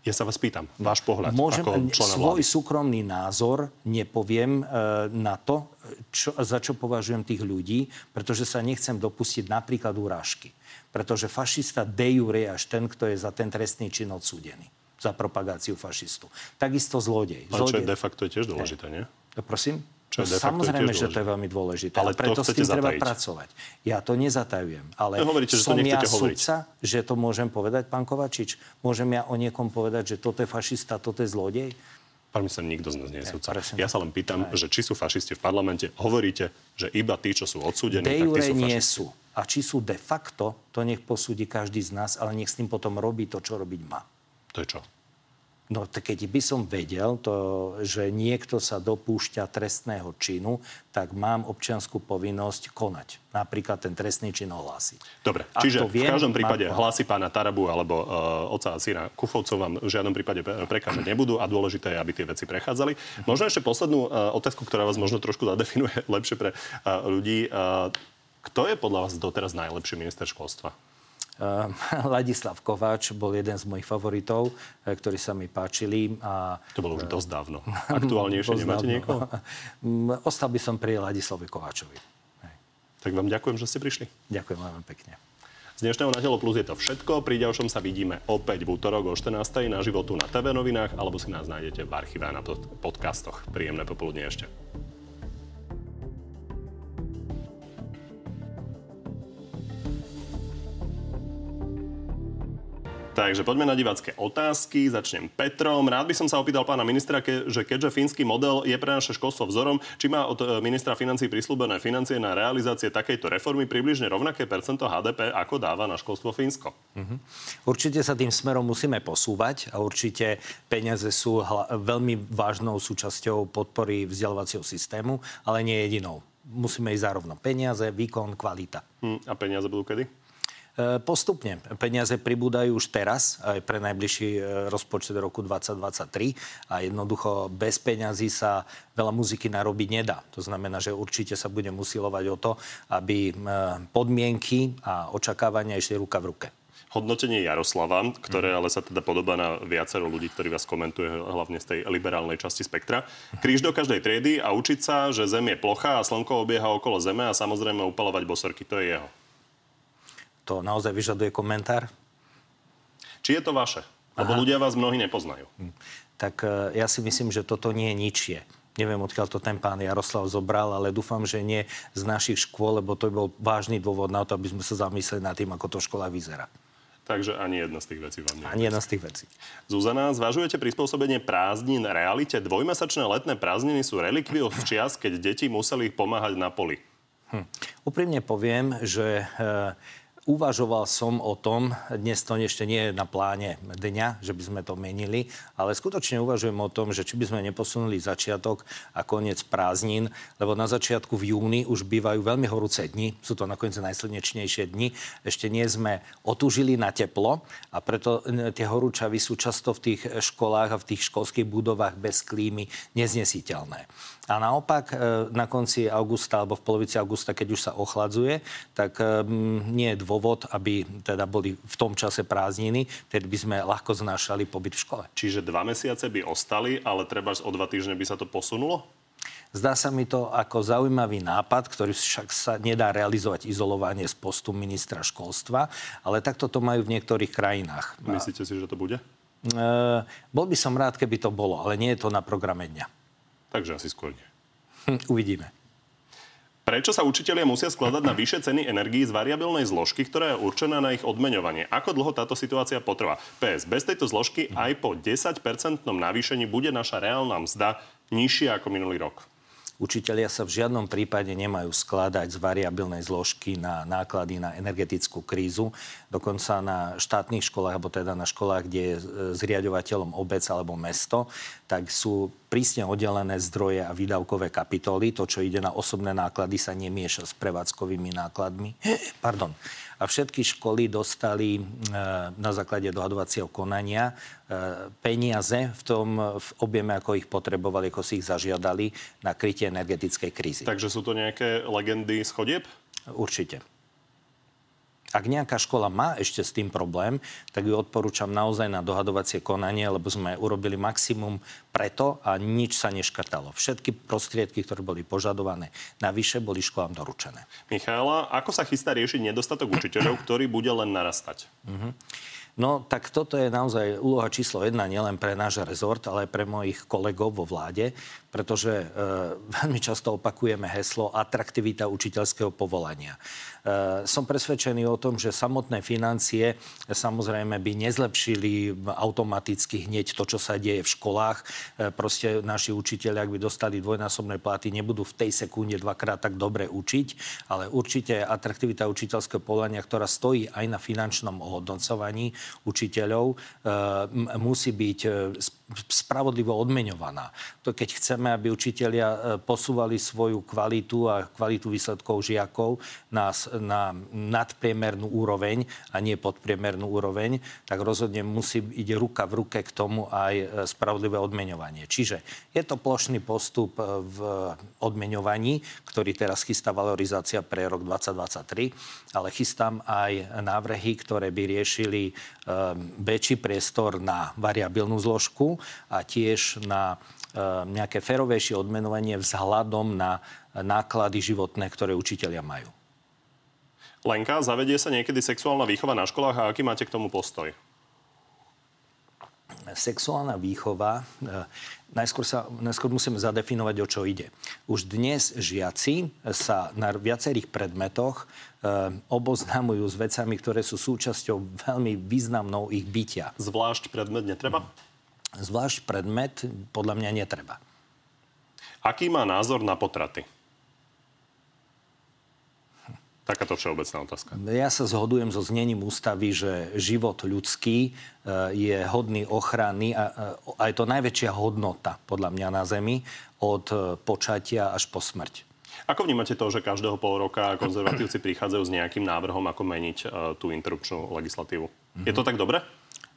Speaker 1: Ja sa vás pýtam, váš pohľad
Speaker 2: Môžem,
Speaker 1: ako člena
Speaker 2: svoj
Speaker 1: vlády.
Speaker 2: súkromný názor nepoviem e, na to, čo, za čo považujem tých ľudí, pretože sa nechcem dopustiť napríklad úrážky. Pretože fašista de jure až ten, kto je za ten trestný čin odsúdený. Za propagáciu fašistu. Takisto zlodej.
Speaker 1: Ale čo je de facto je tiež dôležité, nie?
Speaker 2: Prosím?
Speaker 1: Čo
Speaker 2: no, samozrejme, že to je veľmi dôležité. Ale preto s tým treba pracovať. Ja to nezatajujem. Ale no, hovoríte, som ja sudca, že to môžem povedať, pán Kovačič? Môžem ja o niekom povedať, že toto je fašista, toto je zlodej?
Speaker 1: Pán minister, nikto z nás nie je sudca. Ja sa len pýtam, že či sú fašisti v parlamente. Hovoríte, že iba tí, čo sú odsúdení,
Speaker 2: de
Speaker 1: tak tí sú
Speaker 2: nie sú. A či sú de facto, to nech posúdi každý z nás, ale nech s tým potom robí to, čo robiť má.
Speaker 1: To je čo?
Speaker 2: No keď by som vedel, to, že niekto sa dopúšťa trestného činu, tak mám občianskú povinnosť konať. Napríklad ten trestný čin ohlásiť.
Speaker 1: Dobre, Ak čiže viem, v každom prípade mám... hlasy pána Tarabu alebo uh, oca a syna Kufovcov vám v žiadnom prípade prekážať nebudú a dôležité je, aby tie veci prechádzali. Možno ešte poslednú uh, otázku, ktorá vás možno trošku zadefinuje lepšie pre uh, ľudí. Uh, kto je podľa vás doteraz najlepší minister školstva?
Speaker 2: Ehm, Ladislav Kováč bol jeden z mojich favoritov, eh, ktorí sa mi páčili. A,
Speaker 1: to bolo už dosť dávno. Aktuálnejšie nemáte niekoho?
Speaker 2: Mm, ostal by som pri Ladislavovi Kováčovi. Hej.
Speaker 1: Tak vám ďakujem, že ste prišli.
Speaker 2: Ďakujem veľmi pekne.
Speaker 1: Z dnešného Na telo plus je to všetko. Pri ďalšom sa vidíme opäť v útorok o 14. na životu na TV novinách alebo si nás nájdete v archíve na podcastoch. Príjemné popoludne ešte. Takže poďme na divácké otázky. Začnem Petrom. Rád by som sa opýtal pána ministra, ke, že keďže fínsky model je pre naše školstvo vzorom, či má od e, ministra financí prislúbené financie na realizácie takejto reformy približne rovnaké percento HDP, ako dáva na školstvo Fínsko? Uh-huh.
Speaker 2: Určite sa tým smerom musíme posúvať a určite peniaze sú hla- veľmi vážnou súčasťou podpory vzdelávacieho systému, ale nie jedinou. Musíme ísť zárovno peniaze, výkon, kvalita.
Speaker 1: Uh, a peniaze budú kedy?
Speaker 2: E, postupne. Peniaze pribúdajú už teraz, aj pre najbližší e, rozpočet roku 2023 a jednoducho bez peňazí sa veľa muziky narobiť nedá. To znamená, že určite sa budem usilovať o to, aby e, podmienky a očakávania išli ruka v ruke
Speaker 1: hodnotenie Jaroslava, ktoré ale sa teda podobá na viacero ľudí, ktorí vás komentuje, hlavne z tej liberálnej časti spektra. Kríž do každej triedy a učiť sa, že Zem je plocha a Slnko obieha okolo Zeme a samozrejme upalovať bosorky, to je jeho
Speaker 2: to naozaj vyžaduje komentár?
Speaker 1: Či je to vaše? Lebo Aha. ľudia vás mnohí nepoznajú. Hm.
Speaker 2: Tak e, ja si myslím, že toto nie je ničie. Neviem, odkiaľ to ten pán Jaroslav zobral, ale dúfam, že nie z našich škôl, lebo to bol vážny dôvod na to, aby sme sa zamysleli nad tým, ako to škola vyzerá.
Speaker 1: Takže ani jedna z tých vecí vám nie.
Speaker 2: Ani jedna z tých vecí.
Speaker 1: Zuzana, zvažujete prispôsobenie prázdnin realite? Dvojmesačné letné prázdniny sú relikviou z čias, keď deti museli pomáhať na poli.
Speaker 2: Hm. Úprimne poviem, že e, Uvažoval som o tom, dnes to ešte nie je na pláne dňa, že by sme to menili, ale skutočne uvažujem o tom, že či by sme neposunuli začiatok a koniec prázdnin, lebo na začiatku v júni už bývajú veľmi horúce dni, sú to nakoniec najslnečnejšie dni, ešte nie sme otúžili na teplo a preto e, tie horúčavy sú často v tých školách a v tých školských budovách bez klímy neznesiteľné. A naopak e, na konci augusta alebo v polovici augusta, keď už sa ochladzuje, tak e, nie je dôvod, aby teda boli v tom čase prázdniny, tedy by sme ľahko znášali pobyt v škole.
Speaker 1: Čiže dva mesiace by ostali, ale treba o dva týždne by sa to posunulo?
Speaker 2: Zdá sa mi to ako zaujímavý nápad, ktorý však sa nedá realizovať izolovanie z postu ministra školstva, ale takto to majú v niektorých krajinách.
Speaker 1: Myslíte si, že to bude?
Speaker 2: E, bol by som rád, keby to bolo, ale nie je to na programe dňa.
Speaker 1: Takže asi skôr nie.
Speaker 2: Hm, uvidíme.
Speaker 1: Prečo sa učitelia musia skladať na vyššie ceny energií z variabilnej zložky, ktorá je určená na ich odmeňovanie? Ako dlho táto situácia potrvá? PS, bez tejto zložky aj po 10-percentnom navýšení bude naša reálna mzda nižšia ako minulý rok.
Speaker 2: Učitelia sa v žiadnom prípade nemajú skladať z variabilnej zložky na náklady na energetickú krízu. Dokonca na štátnych školách, alebo teda na školách, kde je zriadovateľom obec alebo mesto, tak sú prísne oddelené zdroje a výdavkové kapitoly. To, čo ide na osobné náklady, sa nemieša s prevádzkovými nákladmi. Pardon a všetky školy dostali e, na základe dohadovacieho konania e, peniaze v tom v objeme, ako ich potrebovali, ako si ich zažiadali na krytie energetickej krízy.
Speaker 1: Takže sú to nejaké legendy z chodieb?
Speaker 2: Určite. Ak nejaká škola má ešte s tým problém, tak ju odporúčam naozaj na dohadovacie konanie, lebo sme urobili maximum preto a nič sa neškrtalo. Všetky prostriedky, ktoré boli požadované navyše, boli školám doručené.
Speaker 1: Michaela, ako sa chystá riešiť nedostatok učiteľov, ktorý bude len narastať? Uh-huh.
Speaker 2: No tak toto je naozaj úloha číslo jedna nielen pre náš rezort, ale aj pre mojich kolegov vo vláde, pretože e, veľmi často opakujeme heslo atraktivita učiteľského povolania. E, som presvedčený o tom, že samotné financie samozrejme by nezlepšili automaticky hneď to, čo sa deje v školách. E, proste naši učiteľi, ak by dostali dvojnásobné platy, nebudú v tej sekunde dvakrát tak dobre učiť, ale určite atraktivita učiteľského povolania, ktorá stojí aj na finančnom ohodnocovaní, učiteľov e, musí byť e, spravodlivo odmeňovaná. To keď chceme, aby učitelia e, posúvali svoju kvalitu a kvalitu výsledkov žiakov na, na nadpriemernú úroveň a nie podpriemernú úroveň, tak rozhodne musí ide ruka v ruke k tomu aj spravodlivé odmeňovanie. Čiže je to plošný postup v odmeňovaní, ktorý teraz chystá valorizácia pre rok 2023, ale chystám aj návrhy, ktoré by riešili väčší priestor na variabilnú zložku a tiež na ehm, nejaké ferovejšie odmenovanie vzhľadom na náklady životné, ktoré učitelia majú.
Speaker 1: Lenka, zavedie sa niekedy sexuálna výchova na školách a aký máte k tomu postoj?
Speaker 2: Sexuálna výchova najskôr, sa, najskôr musíme zadefinovať, o čo ide. Už dnes žiaci sa na viacerých predmetoch e, oboznamujú s vecami, ktoré sú súčasťou veľmi významnou ich bytia.
Speaker 1: Zvlášť predmet netreba?
Speaker 2: Zvlášť predmet podľa mňa netreba.
Speaker 1: Aký má názor na potraty? Takáto všeobecná otázka.
Speaker 2: Ja sa zhodujem so znením ústavy, že život ľudský e, je hodný ochrany a, a je to najväčšia hodnota podľa mňa na Zemi od e, počatia až po smrť.
Speaker 1: Ako vnímate to, že každého pol roka konzervatívci prichádzajú s nejakým návrhom, ako meniť tú interrupčnú legislatívu? Mm-hmm. Je to tak dobre?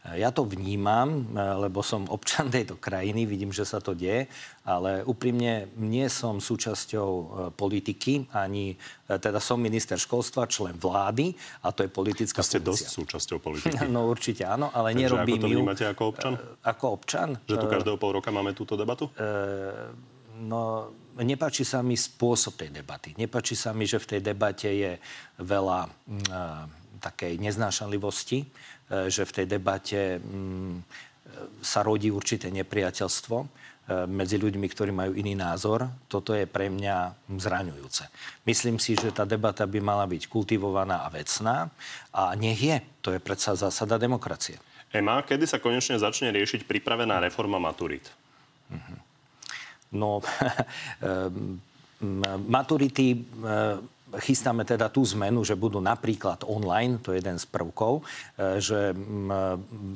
Speaker 2: Ja to vnímam, e, lebo som občan tejto krajiny, vidím, že sa to deje, ale úprimne nie som súčasťou e, politiky, ani e, teda som minister školstva, člen vlády a to je politická
Speaker 1: a ste funkcia. dosť súčasťou politiky.
Speaker 2: No určite áno, ale Takže nerobím
Speaker 1: ako to vnímate ako občan?
Speaker 2: Ako občan?
Speaker 1: Že tu každého pol roka máme túto debatu?
Speaker 2: No, nepáči sa mi spôsob tej debaty. Nepáči sa mi, že v tej debate je veľa takej neznášanlivosti E, že v tej debate mm, sa rodí určité nepriateľstvo e, medzi ľuďmi, ktorí majú iný názor. Toto je pre mňa zraňujúce. Myslím si, že tá debata by mala byť kultivovaná a vecná a nech je. To je predsa zásada demokracie.
Speaker 1: Ema, kedy sa konečne začne riešiť pripravená reforma maturít? Mhm.
Speaker 2: No, maturity chystáme teda tú zmenu, že budú napríklad online, to je jeden z prvkov, e, že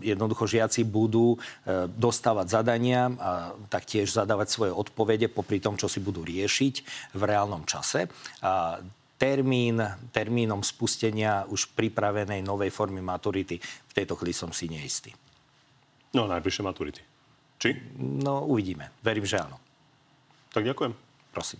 Speaker 2: jednoducho žiaci budú e, dostávať zadania a taktiež zadávať svoje odpovede popri tom, čo si budú riešiť v reálnom čase. A termín, termínom spustenia už pripravenej novej formy maturity v tejto chvíli som si neistý.
Speaker 1: No, najbližšie maturity. Či?
Speaker 2: No, uvidíme. Verím, že áno.
Speaker 1: Tak ďakujem.
Speaker 2: Prosím.